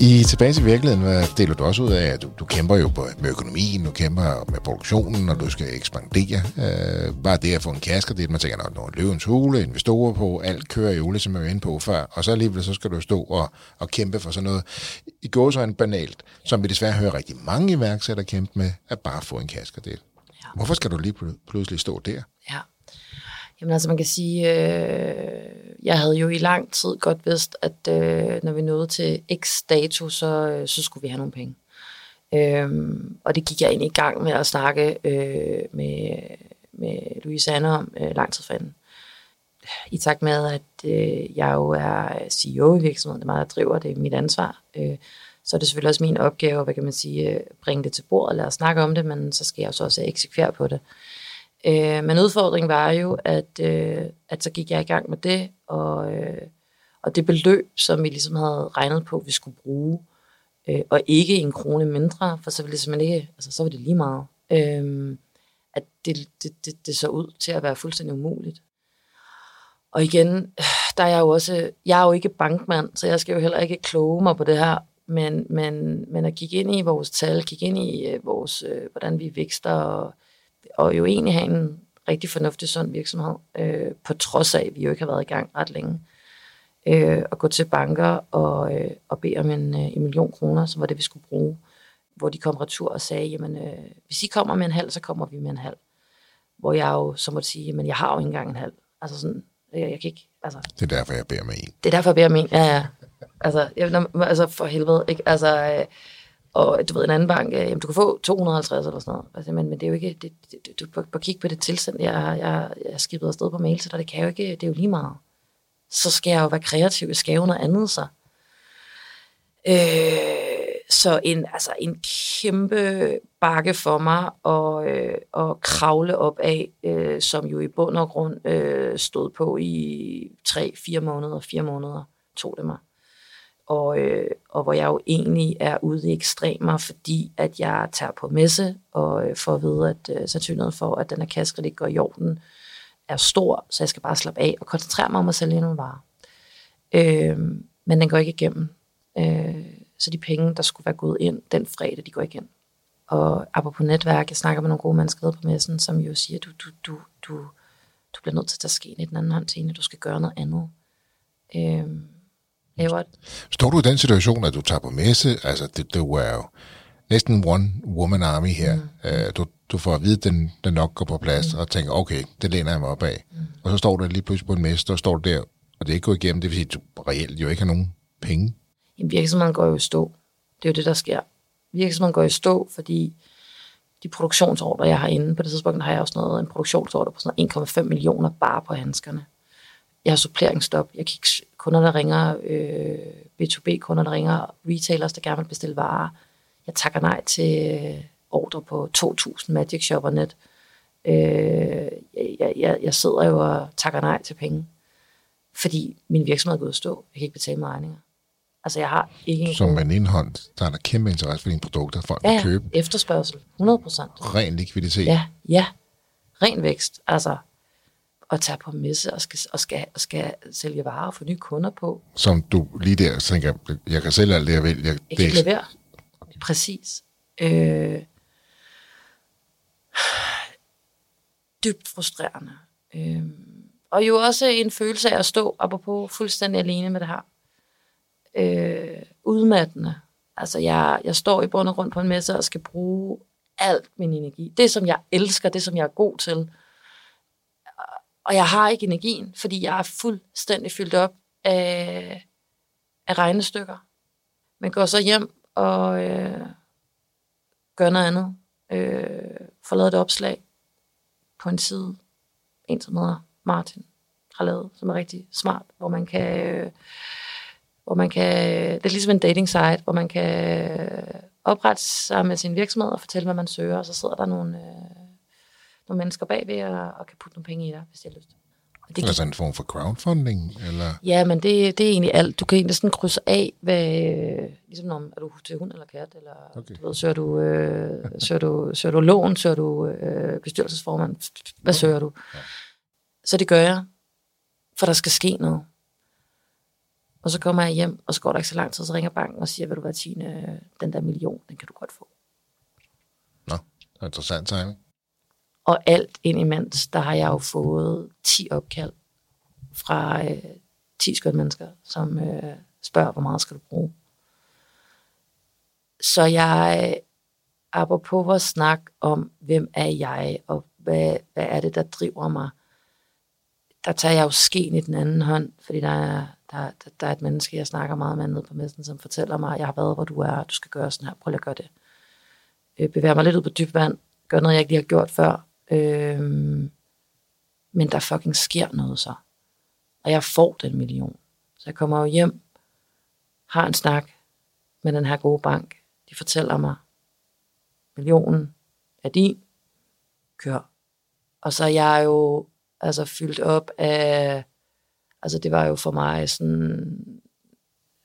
I Tilbage til virkeligheden hvad deler du også ud af, at du, du kæmper jo med økonomien, du kæmper med produktionen, og du skal ekspandere. Øh, bare det at få en kasker, det man tænker, når, når løvens hule, investorer på, alt kører i ole, som jeg var inde på før, og så alligevel så skal du stå og, og kæmpe for sådan noget. I går så en banalt, som vi desværre hører rigtig mange iværksættere kæmpe med, at bare få en kaskerdel. Ja. Hvorfor skal du lige pludselig stå der? Ja. Jamen altså man kan sige, øh, jeg havde jo i lang tid godt vidst, at øh, når vi nåede til x dato, så, øh, så skulle vi have nogle penge. Øhm, og det gik jeg ind i gang med at snakke øh, med, med Louise Anne om øh, lang tid fanden. I takt med, at øh, jeg jo er CEO i virksomheden, det er mig, der driver, det er mit ansvar, øh, så er det selvfølgelig også min opgave, hvad kan man sige, øh, bringe det til bordet, lade os snakke om det, men så skal jeg så også eksekvere på det. Øh, Øh, men udfordringen var jo, at, øh, at så gik jeg i gang med det, og, øh, og det beløb, som vi ligesom havde regnet på, vi skulle bruge, øh, og ikke en krone mindre, for så ville det simpelthen ikke, altså så var det lige meget, øh, at det, det, det, det så ud til at være fuldstændig umuligt. Og igen, der er jeg jo også, jeg er jo ikke bankmand, så jeg skal jo heller ikke kloge mig på det her, men, men, men at kigge ind i vores tal, kigge ind i øh, vores, øh, hvordan vi vækster, og, og jo egentlig have en rigtig fornuftig, sund virksomhed, øh, på trods af, at vi jo ikke har været i gang ret længe. Øh, og gå til banker og, øh, og bede om en, øh, en million kroner, som var det, vi skulle bruge, hvor de kom retur og sagde, jamen, øh, hvis I kommer med en halv, så kommer vi med en halv. Hvor jeg jo så måtte sige, men jeg har jo ikke engang en halv. Altså sådan, jeg, jeg kan ikke, altså. Det er derfor, jeg beder med en. Det er derfor, jeg beder med en, ja, ja. Altså, jeg, altså for helvede, ikke? Altså, øh, og du ved, en anden bank, øh, jamen, du kan få 250 eller sådan noget. Altså, men, men det er jo ikke, det, det, du bør kigge på det tilsend, jeg, jeg, jeg skibet afsted på mail, så det kan jo ikke, det er jo lige meget. Så skal jeg jo være kreativ, jeg skal jo noget andet så. Øh, så en, altså en kæmpe bakke for mig at, øh, at kravle op af, øh, som jo i bund og grund øh, stod på i tre, fire måneder, fire måneder tog det mig og, øh, og hvor jeg jo egentlig er ude i ekstremer, fordi at jeg tager på messe og øh, får at vide, at øh, sandsynligheden for, at den her kassekredit går i orden, er stor, så jeg skal bare slappe af og koncentrere mig om at sælge nogle varer. Øh, men den går ikke igennem. Øh, så de penge, der skulle være gået ind den fredag, de går igen. Og apropos netværk, jeg snakker med nogle gode mennesker på messen, som jo siger, du, du, du, du, du bliver nødt til at tage skeen i den anden hånd, en, Du skal gøre noget andet. Øh, laver... Står du i den situation, at du tager på messe, altså det, det er jo næsten one woman army her. Mm. Uh, du, du får at vide, at den, den nok går på plads, mm. og tænker, okay, det læner jeg mig op af. Mm. Og så står du lige pludselig på en messe, og står du der, og det er ikke gået igennem, det vil sige, at du reelt jo ikke har nogen penge. Jamen, virksomheden går jo i stå. Det er jo det, der sker. Virksomheden går i stå, fordi de produktionsordre, jeg har inde på det tidspunkt, har jeg også noget, en produktionsordre på sådan 1,5 millioner bare på handskerne. Jeg har suppleringsstop. Jeg kan ikke kunder, der ringer, øh, B2B-kunder, der ringer, retailers, der gerne vil bestille varer. Jeg takker nej til øh, ordre på 2.000 Magic Shop og net. Øh, jeg, jeg, jeg sidder jo og takker nej til penge, fordi min virksomhed er gået at stå. Jeg kan ikke betale med regninger. Altså, jeg har ikke. Som en indhånd, der er der kæmpe interesse for dine produkter, folk ja, vil købe. efterspørgsel. 100 procent. Ren likviditet. Ja, ja. Ren vækst. Altså, og tage på messe og skal, og skal, og skal sælge varer og få nye kunder på. Som du lige der tænker, jeg kan sælge alt det, jeg vil. Jeg, jeg kan ikke levere. Præcis. Øh, dybt frustrerende. Øh, og jo også en følelse af at stå på fuldstændig alene med det her. Øh, udmattende. Altså, jeg, jeg står i bund og grund på en messe og skal bruge alt min energi. Det, som jeg elsker, det, som jeg er god til, og jeg har ikke energien, fordi jeg er fuldstændig fyldt op af, af regnestykker. Men går så hjem og øh, gør noget andet. Øh, får lavet et opslag på en side, en som hedder Martin har lavet, som er rigtig smart, hvor man kan, øh, hvor man kan, det er ligesom en dating site, hvor man kan oprette sig med sin virksomhed og fortælle, hvad man søger, og så sidder der nogle, øh, nogle mennesker bagved og, og kan putte nogle penge i dig, hvis de har lyst. Og det altså en form for crowdfunding? Eller? Ja, men det, det er egentlig alt. Du kan egentlig sådan krydse af, hvad, ligesom om, er du til hund eller kat, eller okay. du ved, søger, du, øh, søger, du, søger du lån, søger du øh, bestyrelsesformand, hvad søger du? Ja. Så det gør jeg, for der skal ske noget. Og så kommer jeg hjem, og så går der ikke så lang tid, så ringer banken og siger, vil du være Tine, den der million, den kan du godt få. Nå, interessant timing. Og alt indimens, der har jeg jo fået 10 opkald fra øh, 10 skønne mennesker, som øh, spørger, hvor meget skal du bruge. Så jeg øh, apropos vores snak om, hvem er jeg, og hvad, hvad er det, der driver mig. Der tager jeg jo skeen i den anden hånd, fordi der er, der, der, der er et menneske, jeg snakker meget med nede på messen, som fortæller mig, jeg har været, hvor du er, du skal gøre sådan her, prøv at gøre det. øh, bevæger mig lidt ud på dyb vand, gør noget, jeg ikke lige har gjort før. Øh, men der fucking sker noget så. Og jeg får den million. Så jeg kommer jo hjem, har en snak med den her gode bank. De fortæller mig, millionen er din, kør. Og så er jeg jo altså fyldt op af, altså det var jo for mig sådan,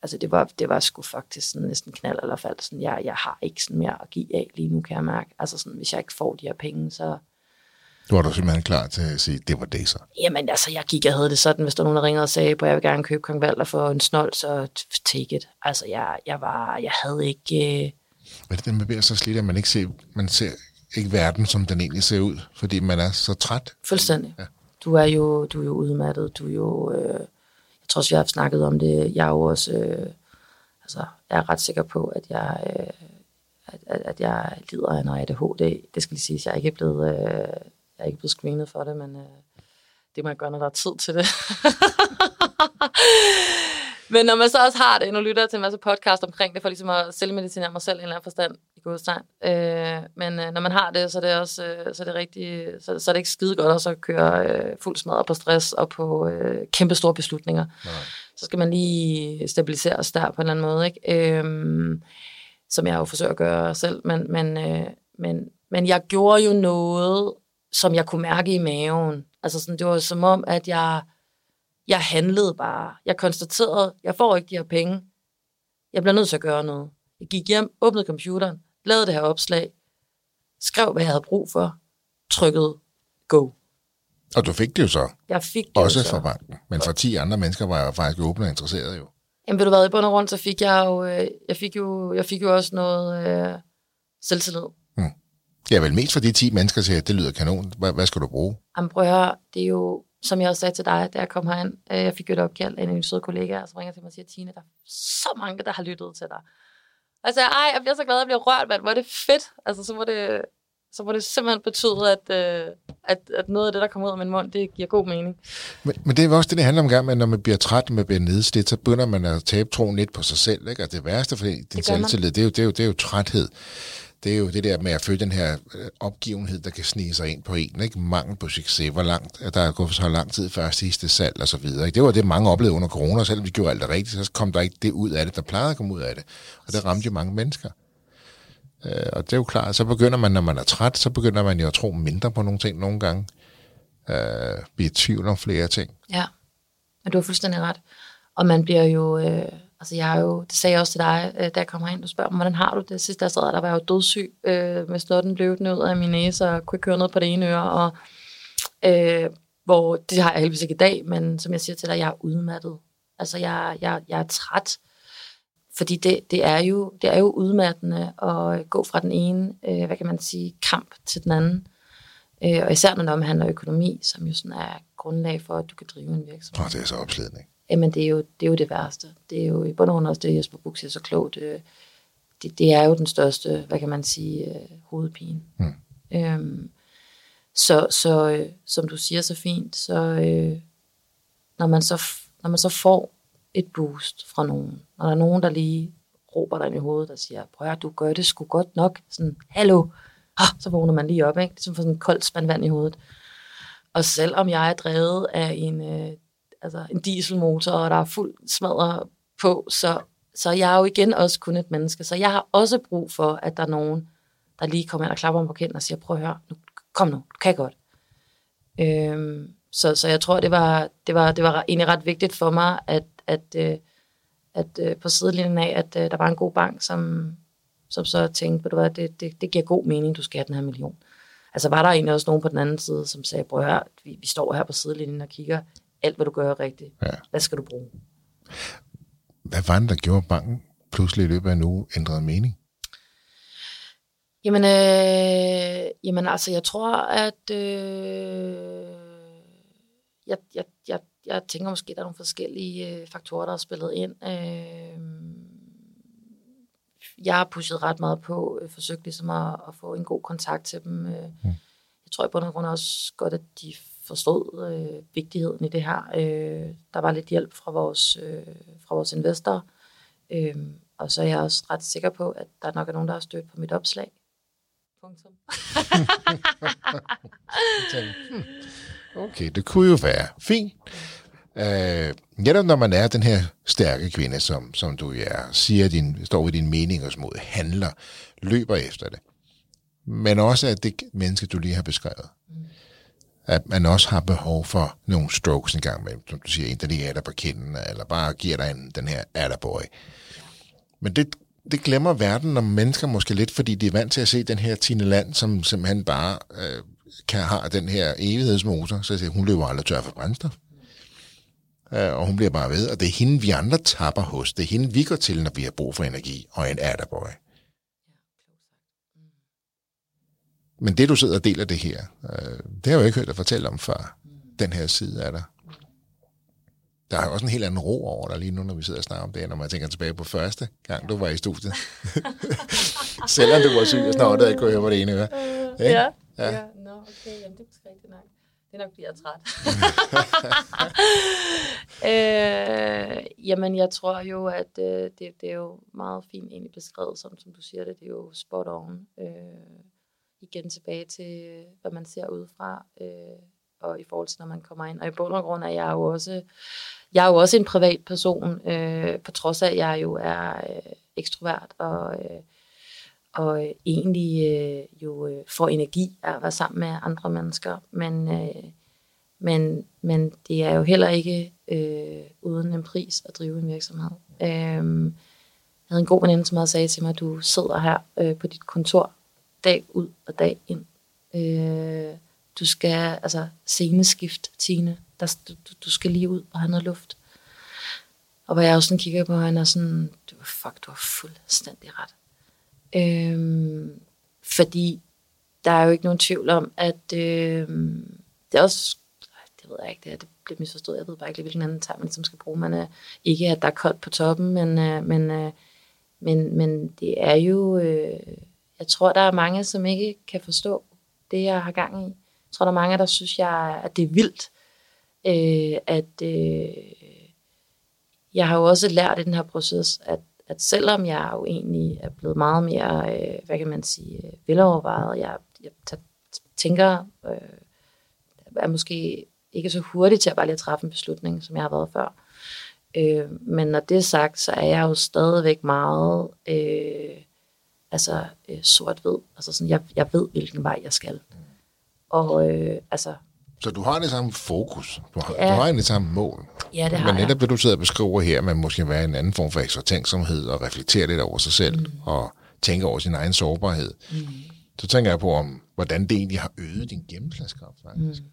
altså det var, det var sgu faktisk sådan næsten knald eller fald. Sådan, jeg, jeg har ikke sådan mere at give af lige nu, kan jeg mærke. Altså sådan, hvis jeg ikke får de her penge, så... Du var du simpelthen klar til at sige, det var det så? Jamen altså, jeg gik og havde det sådan, hvis der var nogen, der ringede og sagde, at jeg vil gerne købe Kong Valder for en snold, så take it. Altså, jeg, jeg var, jeg havde ikke... Øh... Hvad er det, man bliver så slidt, at man ikke ser, man ser ikke verden, som den egentlig ser ud, fordi man er så træt? Fuldstændig. Ja. Du er jo, du er jo udmattet, du er jo... Øh tror også, vi har snakket om det. Jeg er jo også, øh, altså, jeg er ret sikker på, at jeg, øh, at, at, at jeg lider af en ADHD. Det skal lige sige, jeg er ikke blevet, øh, jeg er ikke blevet screenet for det, men øh, det må jeg gøre, når der er tid til det. Men når man så også har det, nu lytter jeg til en masse podcast omkring det, for ligesom at selvmedicinere mig selv i en eller anden forstand i godstegn. Øh, men øh, når man har det, så er det også øh, så er det rigtig, så, så er det ikke skide godt også at køre øh, fuld smadret på stress og på øh, kæmpe store beslutninger. Nej. Så skal man lige stabiliseres der på en eller anden måde, ikke? Øh, som jeg jo forsøger at gøre selv. Men, men, øh, men, men jeg gjorde jo noget, som jeg kunne mærke i maven. Altså sådan, det var som om, at jeg jeg handlede bare. Jeg konstaterede, jeg får ikke de her penge. Jeg bliver nødt til at gøre noget. Jeg gik hjem, åbnede computeren, lavede det her opslag, skrev, hvad jeg havde brug for, trykkede go. Og du fik det jo så. Jeg fik det Også fra banken. Men for 10 andre mennesker var jeg faktisk åbne og interesseret jo. Jamen ved du hvad, i bund og grund, så fik jeg jo, øh, jeg fik jo, jeg fik jo også noget øh, selvtillid. Ja, vel mest for de 10 mennesker siger, det lyder kanon. Hvad, hvad skal du bruge? Jamen prøv at høre, det er jo som jeg også sagde til dig, da jeg kom herind, øh, jeg fik jo et opkald af en af mine søde kollegaer, som ringer til mig og siger, Tine, der er så mange, der har lyttet til dig. Altså, ej, jeg bliver så glad, at jeg bliver rørt, mand. Hvor er det fedt. Altså, så må det, så må det simpelthen betyde, at, øh, at, at noget af det, der kommer ud af min mund, det giver god mening. Men, men det er også det, det handler om gang, at når man bliver træt, man bliver nedslidt, så begynder man at tabe troen lidt på sig selv. Ikke? Og det værste for din selvtillid, det er, jo, det, er jo, det er jo træthed det er jo det der med at føle den her øh, opgivenhed, der kan snige sig ind på en. Ikke? Mangel på succes, hvor langt, der er gået så lang tid før sidste salg og så videre. Ikke? Det var det, mange oplevede under corona, selvom vi gjorde alt det rigtigt, så kom der ikke det ud af det, der plejede at komme ud af det. Og det ramte jo mange mennesker. Øh, og det er jo klart, så begynder man, når man er træt, så begynder man jo at tro mindre på nogle ting nogle gange. Øh, blive i tvivl om flere ting. Ja, og du har fuldstændig ret. Og man bliver jo... Øh Altså jeg er jo, det sagde jeg også til dig, øh, da jeg kom herind, du spørger mig, hvordan har du det? Sidste jeg sad, der var jeg jo dødssyg øh, med snotten løbende ud af min næse, og kunne ikke køre noget på det ene øre, og øh, hvor, det har jeg heldigvis ikke i dag, men som jeg siger til dig, jeg er udmattet. Altså jeg, jeg, jeg er træt, fordi det, det, er jo, det er jo udmattende at gå fra den ene, øh, hvad kan man sige, kamp til den anden. Øh, og især når det omhandler økonomi, som jo sådan er grundlag for, at du kan drive en virksomhed. Og det er så opslidning jamen det er, jo, det er jo det værste. Det er jo i bund og grund også det, Jesper Buch siger så klogt. Øh, det, det er jo den største, hvad kan man sige, øh, hovedpine. Mm. Øhm, så, så øh, som du siger så fint, så øh, når, man så når man så får et boost fra nogen, når der er nogen, der lige råber dig ind i hovedet og siger, prøv at du gør det sgu godt nok. Sådan, hallo. Ah, så vågner man lige op, ikke? Det er som for sådan en koldt spand vand i hovedet. Og selvom jeg er drevet af en øh, altså en dieselmotor, og der er fuld smadre på, så, så jeg er jo igen også kun et menneske. Så jeg har også brug for, at der er nogen, der lige kommer ind og klapper mig på kinden og siger, prøv at høre, nu, kom nu, du kan godt. Øhm, så, så jeg tror, det var, det, var, det var egentlig ret vigtigt for mig, at, at, øh, at, øh, på sidelinjen af, at øh, der var en god bank, som, som så tænkte, at det, det, det giver god mening, du skal have den her million. Altså var der egentlig også nogen på den anden side, som sagde, prøv høre, vi, vi står her på sidelinjen og kigger alt, hvad du gør rigtigt. Ja. Hvad skal du bruge? Hvad var det, der gjorde banken pludselig i løbet af en uge ændrede mening? Jamen, øh, jamen altså, jeg tror, at øh, jeg, jeg, jeg, jeg tænker måske, der er nogle forskellige øh, faktorer, der har spillet ind. Øh, jeg har pushet ret meget på, øh, forsøgt ligesom at, at få en god kontakt til dem. Øh, mm. Jeg tror i bund og grund også godt, at de forstod øh, vigtigheden i det her. Øh, der var lidt hjælp fra vores, øh, fra vores investorer. Øh, og så er jeg også ret sikker på, at der nok er nogen, der har stødt på mit opslag. Punktum. hmm, okay, det kunne jo være fint. Øh, netop når man er den her stærke kvinde, som, som du er, siger din, står ved din mening og mod, handler, løber efter det. Men også at det menneske, du lige har beskrevet. Mm. At man også har behov for nogle strokes en gang med, som du siger, en der lige er der på kinden, eller bare giver dig en, den her Attaboy. Men det, det glemmer verden om mennesker måske lidt, fordi de er vant til at se den her Tine Land, som simpelthen bare øh, kan have den her evighedsmotor. Så jeg siger, hun løber aldrig tør for brændstof. Øh, og hun bliver bare ved, og det er hende, vi andre tapper hos. Det er hende, vi går til, når vi har brug for energi, og en Attaboy. Men det, du sidder og deler det her, øh, det har jeg jo ikke hørt dig fortælle om før, den her side af dig. Der er også en helt anden ro over dig lige nu, når vi sidder og snakker om det, når man tænker tilbage på første gang, du var i studiet. Selvom du var syg og snart ikke kunne høre på det ene øre. Ja, ja. ja. ja. Nå, okay, jamen det er rigtigt nok. Det er nok, fordi jeg er træt. øh, jamen, jeg tror jo, at øh, det, det er jo meget fint egentlig beskrevet, som, som du siger det. Det er jo spot on. Øh, igen tilbage til, hvad man ser udefra, øh, og i forhold til, når man kommer ind. Og i bund og grund er jeg jo også, jeg er jo også en privat person, øh, på trods af, at jeg jo er øh, ekstrovert, og, øh, og øh, egentlig øh, jo øh, får energi af at være sammen med andre mennesker. Men, øh, men, men det er jo heller ikke øh, uden en pris at drive en virksomhed. Øh, jeg havde en god veninde, som havde sagt til mig, at du sidder her øh, på dit kontor dag ud og dag ind. Øh, du skal, altså sceneskift, Tine. Der, du, du skal lige ud og have noget luft. Og hvor jeg også sådan kigger på hende og sådan, du, fuck, du har fuldstændig ret. Øh, fordi der er jo ikke nogen tvivl om, at øhm, det er også, det ved jeg ikke, det, er, det bliver misforstået, jeg ved bare ikke hvilken anden term man som skal bruge. Man er, ikke, at der er koldt på toppen, men, øh, men, øh, men, men det er jo, øh, jeg tror, der er mange, som ikke kan forstå det, jeg har gang i. Jeg tror, der er mange, der synes, jeg, at det er vildt. Øh, at øh, jeg har jo også lært i den her proces, at, at selvom jeg jo egentlig er blevet meget mere, øh, hvad kan man sige, øh, velovervejet, jeg, jeg tænker, øh, er måske ikke så hurtigt til at bare lige træffe en beslutning, som jeg har været før. Øh, men når det er sagt, så er jeg jo stadigvæk meget... Øh, altså øh, sort-hvid. Altså sådan, jeg, jeg ved, hvilken vej jeg skal. Og øh, altså... Så du har det samme fokus. Du har, ja. du har det samme mål. Ja, det har Men netop det, du sidder og beskriver her, man måske være en anden form for ekstra tænksomhed og reflektere lidt over sig selv mm. og tænke over sin egen sårbarhed. Mm. Så tænker jeg på, om hvordan det egentlig har øget din gennemslagskraft, faktisk. Mm.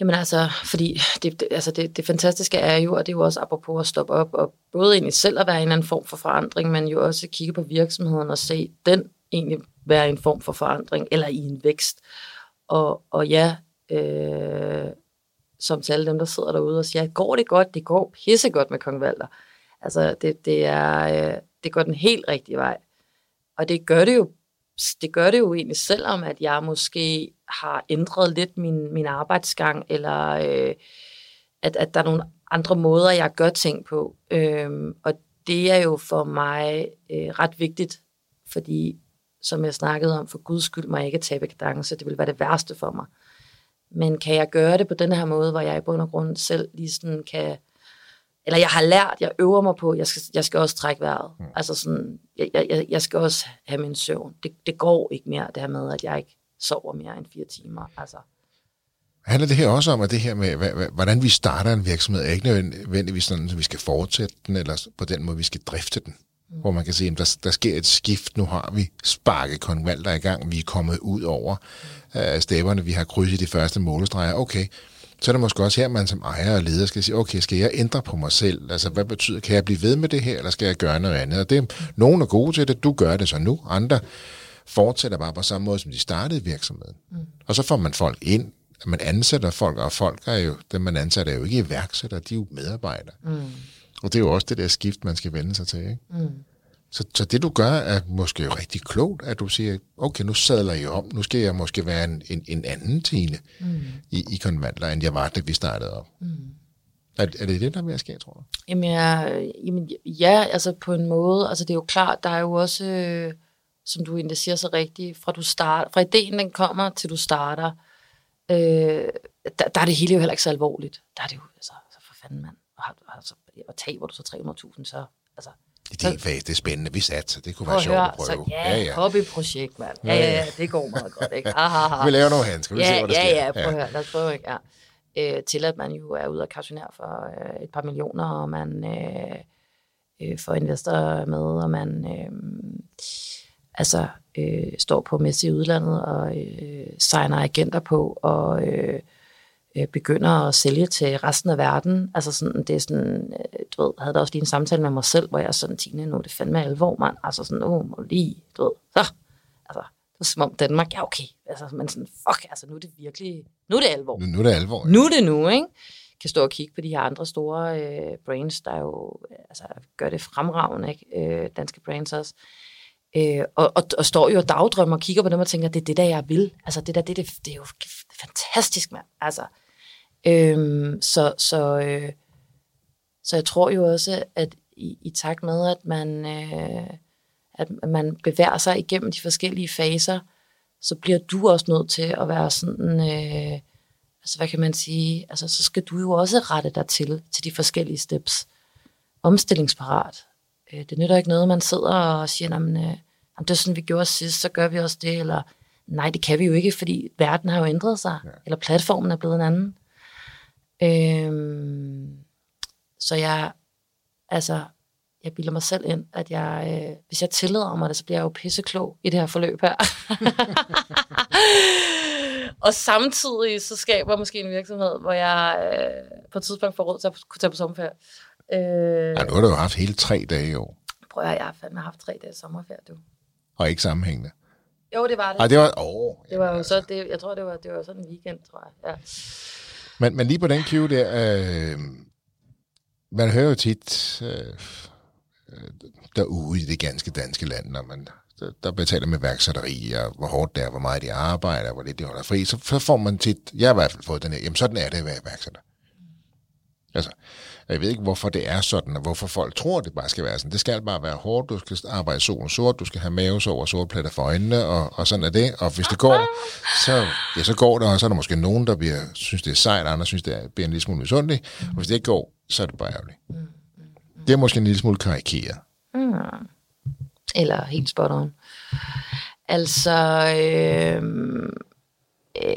Jamen altså, fordi det, det, altså det, det fantastiske er jo, og det er jo også apropos at stoppe op, og både egentlig selv at være i en anden form for forandring, men jo også kigge på virksomheden og se den egentlig være en form for forandring, eller i en vækst. Og, og ja, øh, som til alle dem, der sidder derude og siger, går det godt? Det går pissegodt med Kong Valder. Altså, det, det, er, øh, det går den helt rigtige vej. Og det gør det jo det gør det jo egentlig, selvom at jeg måske har ændret lidt min, min arbejdsgang, eller øh, at, at der er nogle andre måder, jeg gør ting på. Øhm, og det er jo for mig øh, ret vigtigt, fordi som jeg snakkede om, for guds skyld må jeg ikke tabe kadence, det vil være det værste for mig. Men kan jeg gøre det på den her måde, hvor jeg i bund og grund selv lige sådan kan eller jeg har lært, jeg øver mig på, jeg skal, jeg skal også trække vejret. Mm. Altså sådan, jeg, jeg, jeg skal også have min søvn. Det, det går ikke mere, det her med, at jeg ikke sover mere end fire timer. Altså. Handler det her også om, at det her med, hvordan vi starter en virksomhed, er ikke nødvendigvis sådan, at vi skal fortsætte den, eller på den måde, vi skal drifte den? Mm. Hvor man kan se, at der, der sker et skift. Nu har vi sparket konvalter i gang. Vi er kommet ud over mm. uh, stæberne. Vi har krydset de første målestreger. Okay, så er det måske også her, man som ejer og leder skal sige, okay, skal jeg ændre på mig selv? Altså, hvad betyder, kan jeg blive ved med det her, eller skal jeg gøre noget andet? Og det, nogen er gode til det, du gør det så nu, andre fortsætter bare på samme måde, som de startede virksomheden. Mm. Og så får man folk ind, man ansætter folk, og folk er jo, dem man ansætter er jo ikke iværksættere, de er jo medarbejdere. Mm. Og det er jo også det der skift, man skal vende sig til. Ikke? Mm. Så, så det du gør er måske rigtig klogt, at du siger, okay, nu sadler jeg om, nu skal jeg måske være en, en, en anden Tine mm. i, i konvandler, end jeg var, da vi startede op. Mm. Er, er det det, der er ved at ske, tror du? Jamen, jeg, jamen, ja, altså på en måde. Altså det er jo klart, der er jo også... Øh, som du egentlig siger så rigtigt, fra, du start, fra ideen den kommer til du starter, øh, der, der er det hele jo heller ikke så alvorligt. Der er det jo, altså, så for fanden mand, og, altså, og taber du så 300.000, så altså, Idéfase, det er spændende. Vi satser. Det kunne være sjovt at prøve. Så, ja, ja, ja. hobbyprojekt, mand. Ja, ja, ja, det går meget godt, ikke? Ha, ha, ha. Vi laver nogle handsker, vi ja, ser, hvad der ja, sker. Ja, prøv at høre. Lad os prøve, ikke? Ja. Øh, til at man jo er ude og kautionere for øh, et par millioner, og man øh, øh, får investorer med, og man øh, altså øh, står på messe i udlandet og øh, signer agenter på, og øh, øh, begynder at sælge til resten af verden. Altså sådan, det er sådan, øh, du ved, havde der også lige en samtale med mig selv, hvor jeg sådan, Tine, nu er det fandme alvor, mand. Altså sådan, åh, må lige, du ved, så, altså, det er som om Danmark, ja okay, altså, men sådan, fuck, altså nu er det virkelig, nu er det alvor. Nu, nu er det alvor. Nu er det nu, ikke? Kan stå og kigge på de her andre store øh, brands, der jo altså, gør det fremragende, ikke? Øh, danske brands også. Øh, og, og, og står jo og dagdrømmer og kigger på dem og tænker, det er det der, jeg vil. Altså det der, det, det, det er jo fantastisk, mand. Altså, øhm, så, så, øh, så jeg tror jo også, at i, i takt med, at man, øh, at man bevæger sig igennem de forskellige faser, så bliver du også nødt til at være sådan, øh, altså hvad kan man sige, altså så skal du jo også rette dig til, til de forskellige steps. Omstillingsparat. Øh, det nytter ikke noget, man sidder og siger, jamen, øh, jamen, det er sådan, vi gjorde sidst, så gør vi også det, eller nej, det kan vi jo ikke, fordi verden har jo ændret sig, ja. eller platformen er blevet en anden. Øhm, så jeg, altså, jeg bilder mig selv ind, at jeg, øh, hvis jeg tillader mig det, så bliver jeg jo pisseklog i det her forløb her. og samtidig så skaber jeg måske en virksomhed, hvor jeg øh, på et tidspunkt får råd til at kunne tage på sommerferie. Øh, ja, nu har du jo haft hele tre dage i år. Prøv at jeg har fandme haft tre dage sommerferie, du. Og ikke sammenhængende. Jo, det var det. Nej, det var, åh. Det var jo altså. så, det, jeg tror, det var, det var sådan en weekend, tror jeg. Ja. Men, men lige på den cue der, øh, man hører jo tit øh, øh, derude i det ganske danske land, når man der, betaler med værksætteri, og hvor hårdt det er, hvor meget de arbejder, hvor lidt de holder fri, så, så får man tit, jeg har i hvert fald fået den her, jamen sådan er det at være iværksætter. Altså, jeg ved ikke, hvorfor det er sådan, og hvorfor folk tror, det bare skal være sådan. Det skal bare være hårdt, du skal arbejde solen sort, du skal have mavesår og sortpletter for øjnene, og, og sådan er det. Og hvis det går, så, ja, så går det, og så er der måske nogen, der bliver, synes, det er sejt, og andre synes, det er, bliver en lille smule misundeligt. Og hvis det ikke går, så er det bare ærgerligt. Det er måske en lille smule karikeret. Mm. Eller helt spot on. Altså, øh, øh,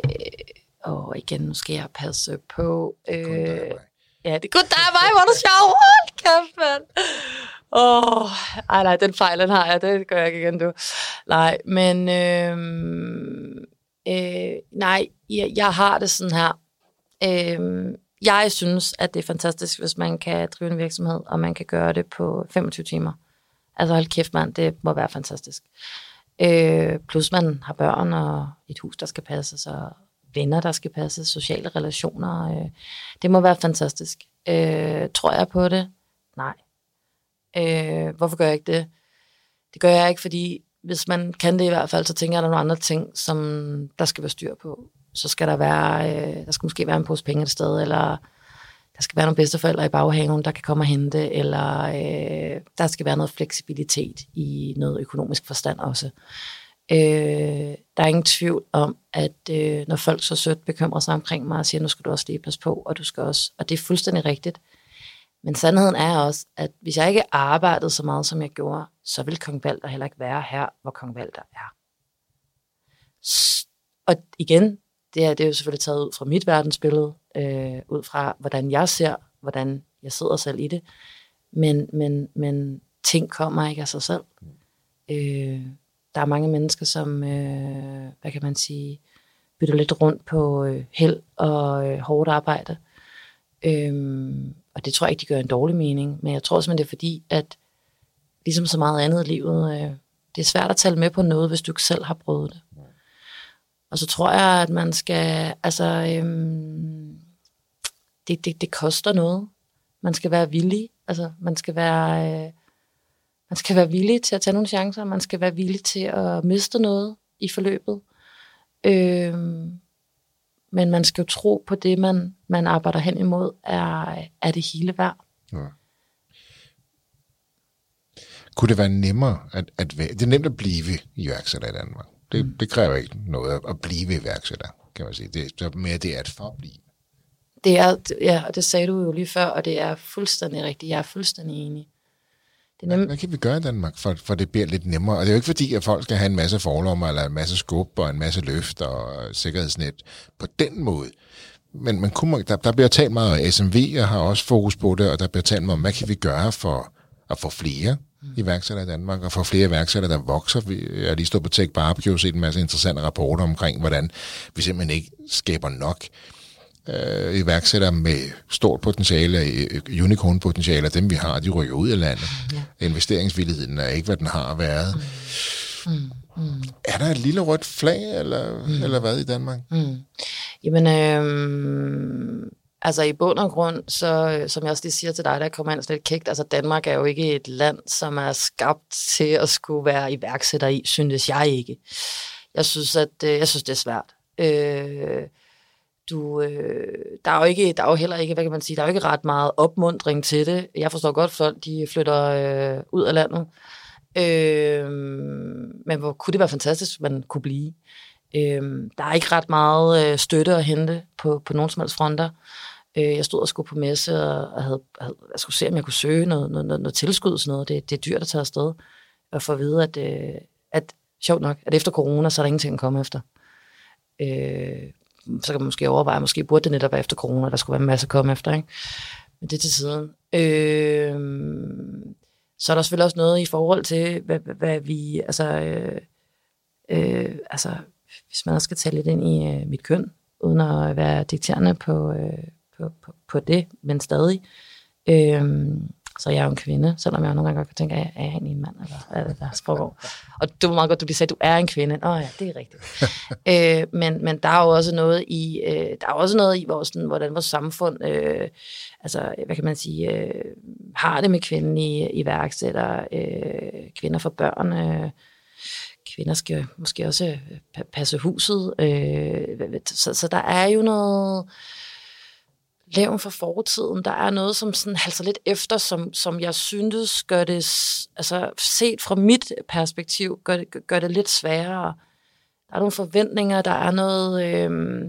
og igen, nu skal jeg passe på. Øh, Ja, det er kun dig og mig, hvor du sjov. Hold kæft, mand. Åh, oh, ej nej, den fejl, den har jeg. Det gør jeg ikke igen, du. Nej, men øh, øh, nej, jeg, jeg har det sådan her. Øh, jeg synes, at det er fantastisk, hvis man kan drive en virksomhed, og man kan gøre det på 25 timer. Altså hold kæft, mand, det må være fantastisk. Øh, plus man har børn og et hus, der skal passes, og venner, der skal passe, sociale relationer. Øh, det må være fantastisk. Øh, tror jeg på det? Nej. Øh, hvorfor gør jeg ikke det? Det gør jeg ikke, fordi hvis man kan det i hvert fald, så tænker jeg, at der er nogle andre ting, som der skal være styr på. Så skal der være, øh, der skal måske være en pose penge et sted, eller der skal være nogle bedsteforældre i baghaven, der kan komme og hente, eller øh, der skal være noget fleksibilitet i noget økonomisk forstand også. Øh, der er ingen tvivl om, at øh, når folk så sødt bekymrer sig omkring mig og siger, nu skal du også lige passe på, og du skal også, og det er fuldstændig rigtigt. Men sandheden er også, at hvis jeg ikke arbejdede så meget, som jeg gjorde, så vil Kong Valder heller ikke være her, hvor Kong Valder er. Og igen, det er, det er jo selvfølgelig taget ud fra mit verdensbillede, øh, ud fra hvordan jeg ser, hvordan jeg sidder selv i det. Men, men, men ting kommer ikke af sig selv. Øh, der er mange mennesker, som, øh, hvad kan man sige, bytter lidt rundt på øh, held og øh, hårdt arbejde. Øhm, og det tror jeg ikke, de gør en dårlig mening. Men jeg tror simpelthen, det er fordi, at ligesom så meget andet i livet, øh, det er svært at tale med på noget, hvis du ikke selv har prøvet det. Og så tror jeg, at man skal, altså, øhm, det, det, det koster noget. Man skal være villig, altså, man skal være... Øh, man skal være villig til at tage nogle chancer, man skal være villig til at miste noget i forløbet. Øhm, men man skal jo tro på det, man, man arbejder hen imod, er, er det hele værd. Ja. Kunne det være nemmere at, at være, det er nemt at blive iværksætter i Danmark. Det, mm. det kræver ikke noget at blive iværksætter, kan man sige. Det er mere det at forblive. Det er, ja, og det sagde du jo lige før, og det er fuldstændig rigtigt. Jeg er fuldstændig enig. Det nem... Hvad kan vi gøre i Danmark, for, for det bliver lidt nemmere? Og det er jo ikke fordi, at folk skal have en masse forlommer, eller en masse skub, og en masse løft og sikkerhedsnet på den måde. Men man kunne, der, der bliver talt meget om SMV, og har også fokus på det, og der bliver talt meget om, hvad kan vi gøre for at få flere mm. iværksættere i Danmark, og få flere iværksættere, der vokser. Jeg har lige stået på Tech Barbecue og set en masse interessante rapporter omkring, hvordan vi simpelthen ikke skaber nok øh, iværksættere med stort potentiale, øh, unicorn-potentiale, dem vi har, de rykker ud af landet. Ja. Investeringsvilligheden er ikke, hvad den har været. Mm. Mm. Mm. Er der et lille rødt flag, eller, mm. eller hvad i Danmark? Mm. Jamen, øh, altså i bund og grund, så, som jeg også lige siger til dig, der kommer ind lidt kægt, altså Danmark er jo ikke et land, som er skabt til at skulle være iværksætter i, synes jeg ikke. Jeg synes, at øh, jeg synes, det er svært. Øh, du, øh, der er jo ikke, der er jo heller ikke, hvad kan man sige, der er jo ikke ret meget opmundring til det. Jeg forstår godt, at folk de flytter øh, ud af landet. Øh, men hvor kunne det være fantastisk, man kunne blive. Øh, der er ikke ret meget øh, støtte at hente på, på nogen som helst fronter. Øh, jeg stod og skulle på messe, og havde, havde, jeg skulle se, om jeg kunne søge noget, noget, noget, noget tilskud og sådan noget. Det, det er dyrt at tage afsted. Og få at vide, at, øh, at sjovt nok, at efter corona, så er der ingenting at komme efter. Øh, så kan man måske overveje, måske burde det netop være efter corona, der skulle være en masse at komme efter, ikke? Men det er til siden. Øh, så er der selvfølgelig også noget i forhold til, hvad, hvad vi, altså, øh, øh, altså, hvis man også skal tage lidt ind i øh, mit køn, uden at være dikterende på, øh, på, på, på det, men stadig. Øh, så jeg er jo en kvinde, selvom jeg nogle gange godt kan tænke, at jeg er egentlig en mand, eller hvad er det, der foregår. Og det var meget godt, du lige sagde, at du er en kvinde. Åh ja, det er rigtigt. øh, men, men der er jo også noget i, øh, der er også noget i vores, sådan, hvordan vores samfund, øh, altså, hvad kan man sige, øh, har det med kvindelige iværksættere, øh, kvinder for børn, øh, kvinder skal måske også øh, passe huset. Øh, så, så der er jo noget levn fra fortiden. Der er noget, som sådan halser lidt efter, som, som jeg syntes gør det, altså set fra mit perspektiv, gør det, gør det lidt sværere. Der er nogle forventninger, der er noget... Øh,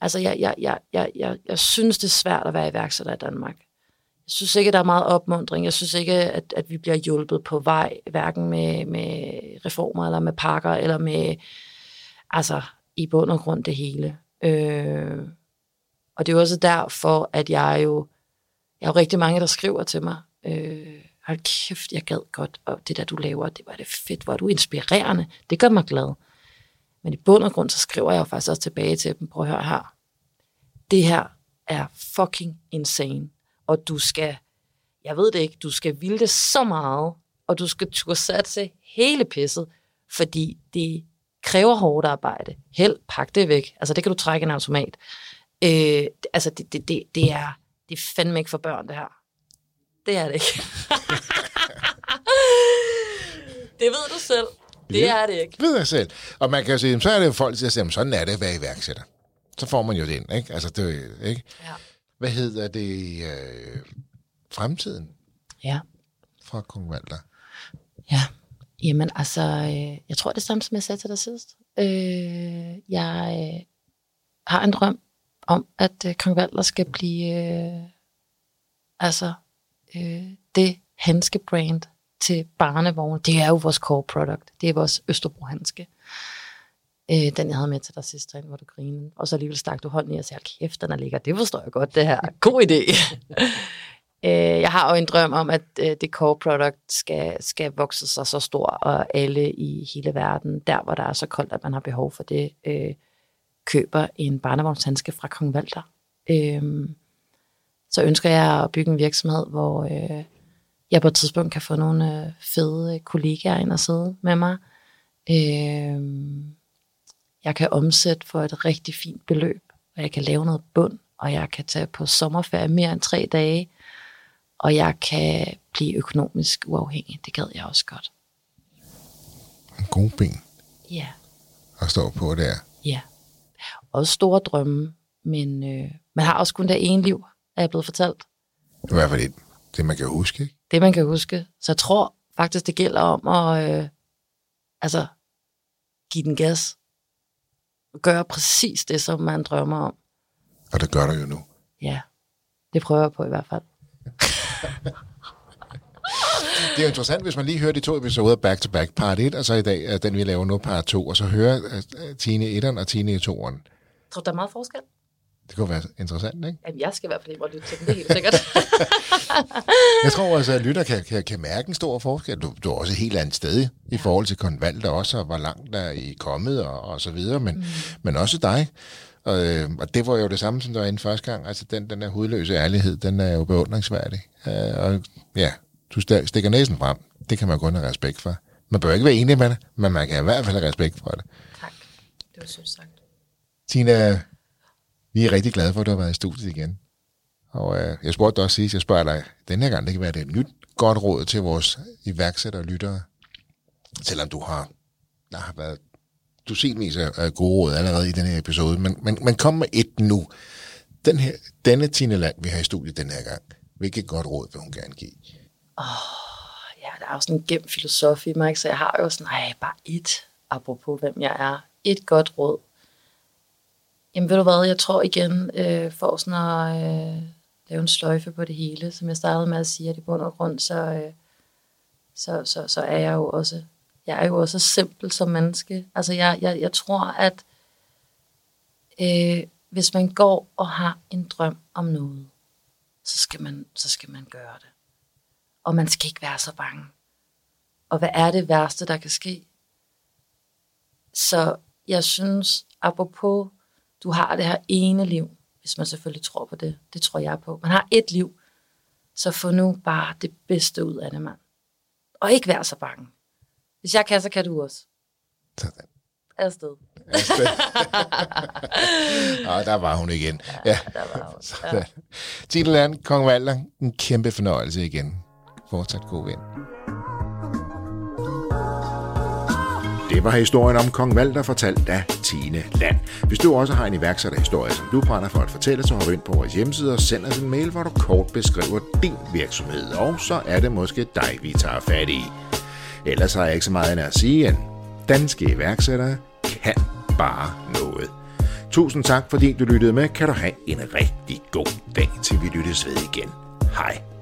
altså, jeg, jeg, jeg, jeg, jeg, jeg synes, det er svært at være iværksætter i Danmark. Jeg synes ikke, der er meget opmundring. Jeg synes ikke, at, at vi bliver hjulpet på vej, hverken med, med reformer, eller med pakker, eller med, altså, i bund og grund det hele. Øh, og det er jo også derfor, at jeg jo, jeg har jo rigtig mange, der skriver til mig, øh, hold kæft, jeg gad godt, og det der, du laver, det var det fedt, hvor du inspirerende, det gør mig glad. Men i bund og grund, så skriver jeg jo faktisk også tilbage til dem, prøv at høre her, det her er fucking insane, og du skal, jeg ved det ikke, du skal ville det så meget, og du skal turde satse hele pisset, fordi det kræver hårdt arbejde. Held, pak det væk. Altså, det kan du trække en automat. Øh, altså, det, det, det, det, er, det er fandme ikke for børn, det her. Det er det ikke. det ved du selv. Det ja, er det ikke. Det ved jeg selv. Og man kan jo sige, så er det jo folk, der siger, sådan er det at være iværksætter. Så får man jo det ind, ikke? Altså, det er ikke? Ja. Hvad hedder det? Øh, fremtiden? Ja. Fra Kong Valder. Ja. Jamen, altså, øh, jeg tror det samme, som jeg sagde til dig sidst. Øh, jeg øh, har en drøm om, at øh, Kong Valder skal blive øh, altså øh, det handske brand til barnevogn. Det er jo vores core product. Det er vores Østerbro handske. Øh, den jeg havde med til dig sidste hvor du grinede. Og så alligevel stak du hånden i og sagde, kæft, den er lækker. Det forstår jeg godt, det her. God idé. øh, jeg har jo en drøm om, at øh, det core product skal, skal vokse sig så stor, og alle i hele verden, der hvor der er så koldt, at man har behov for det, øh, køber en barnevognshandske fra Kong Valter. Øhm, så ønsker jeg at bygge en virksomhed, hvor øh, jeg på et tidspunkt kan få nogle øh, fede kollegaer ind og sidde med mig. Øhm, jeg kan omsætte for et rigtig fint beløb, og jeg kan lave noget bund, og jeg kan tage på sommerferie mere end tre dage, og jeg kan blive økonomisk uafhængig. Det gad jeg også godt. En god ben. Ja. At stå på der. Ja også store drømme, men øh, man har også kun det ene liv, er jeg blevet fortalt. I hvert fald det, det, man kan huske, ikke? Det, man kan huske. Så jeg tror faktisk, det gælder om at øh, altså, give den gas. Gøre præcis det, som man drømmer om. Og det gør du jo nu. Ja, det prøver jeg på i hvert fald. Det er jo interessant, hvis man lige hører de to episoder back to back. Part 1, og så i dag er den, vi laver nu, part 2, og så hører uh, Tine i 1'eren og Tine i 2'eren. Tror du, der er meget forskel? Det kunne være interessant, ikke? Jamen, jeg skal i hvert fald ikke lytte til den, det er helt sikkert. jeg tror også, at lytter kan, kan, kan mærke en stor forskel. Du, du er også et helt andet sted i forhold til konvalg, også, og hvor langt der er I kommet, og, og så videre, men, mm. men også dig. Og, øh, og det var jo det samme, som der var inden første gang. Altså, den, den der hudløse ærlighed, den er jo beundringsværdig. Øh, og ja, du stikker næsen frem. Det kan man kun have respekt for. Man bør ikke være enig med det, men man kan i hvert fald have respekt for det. Tak. Det var sødt sagt. Tina, vi er rigtig glade for, at du har været i studiet igen. Og øh, jeg spurgte dig også sidst, jeg spørger dig, den her gang, det kan være det et nyt godt råd til vores iværksættere og lyttere. Selvom du har, der har været dusinvis af gode råd allerede i den her episode, men, men, men kom med et nu. Den her, denne Tina Land, vi har i studiet den her gang, hvilket godt råd vil hun gerne give? Åh, oh, ja, der er jo sådan en gemt filosofi i mig, ikke? så jeg har jo sådan, nej, bare et, apropos hvem jeg er, et godt råd. Jamen ved du hvad, jeg tror igen, øh, for sådan at øh, lave en sløjfe på det hele, som jeg startede med at sige, at i bund og grund, så, øh, så, så, så er jeg jo også, jeg er jo også simpel som menneske. Altså jeg, jeg, jeg tror, at øh, hvis man går og har en drøm om noget, så skal man, så skal man gøre det og man skal ikke være så bange. Og hvad er det værste, der kan ske? Så jeg synes, apropos, du har det her ene liv, hvis man selvfølgelig tror på det. Det tror jeg på. Man har et liv, så få nu bare det bedste ud af det, mand. Og ikke være så bange. Hvis jeg kan, så kan du også. Sådan. Afsted. Afsted. og der var hun igen. Ja, ja. der var hun. Ja. Tine Land, Kong Valder, en kæmpe fornøjelse igen fortsat god vind. Det var historien om Kong Valder, fortalt af Tine Land. Hvis du også har en iværksætterhistorie, som du brænder for at fortælle, så hop ind på vores hjemmeside og send os en mail, hvor du kort beskriver din virksomhed, og så er det måske dig, vi tager fat i. Ellers har jeg ikke så meget end at sige, at danske iværksættere kan bare noget. Tusind tak, fordi du lyttede med. Kan du have en rigtig god dag, til vi lyttes ved igen. Hej.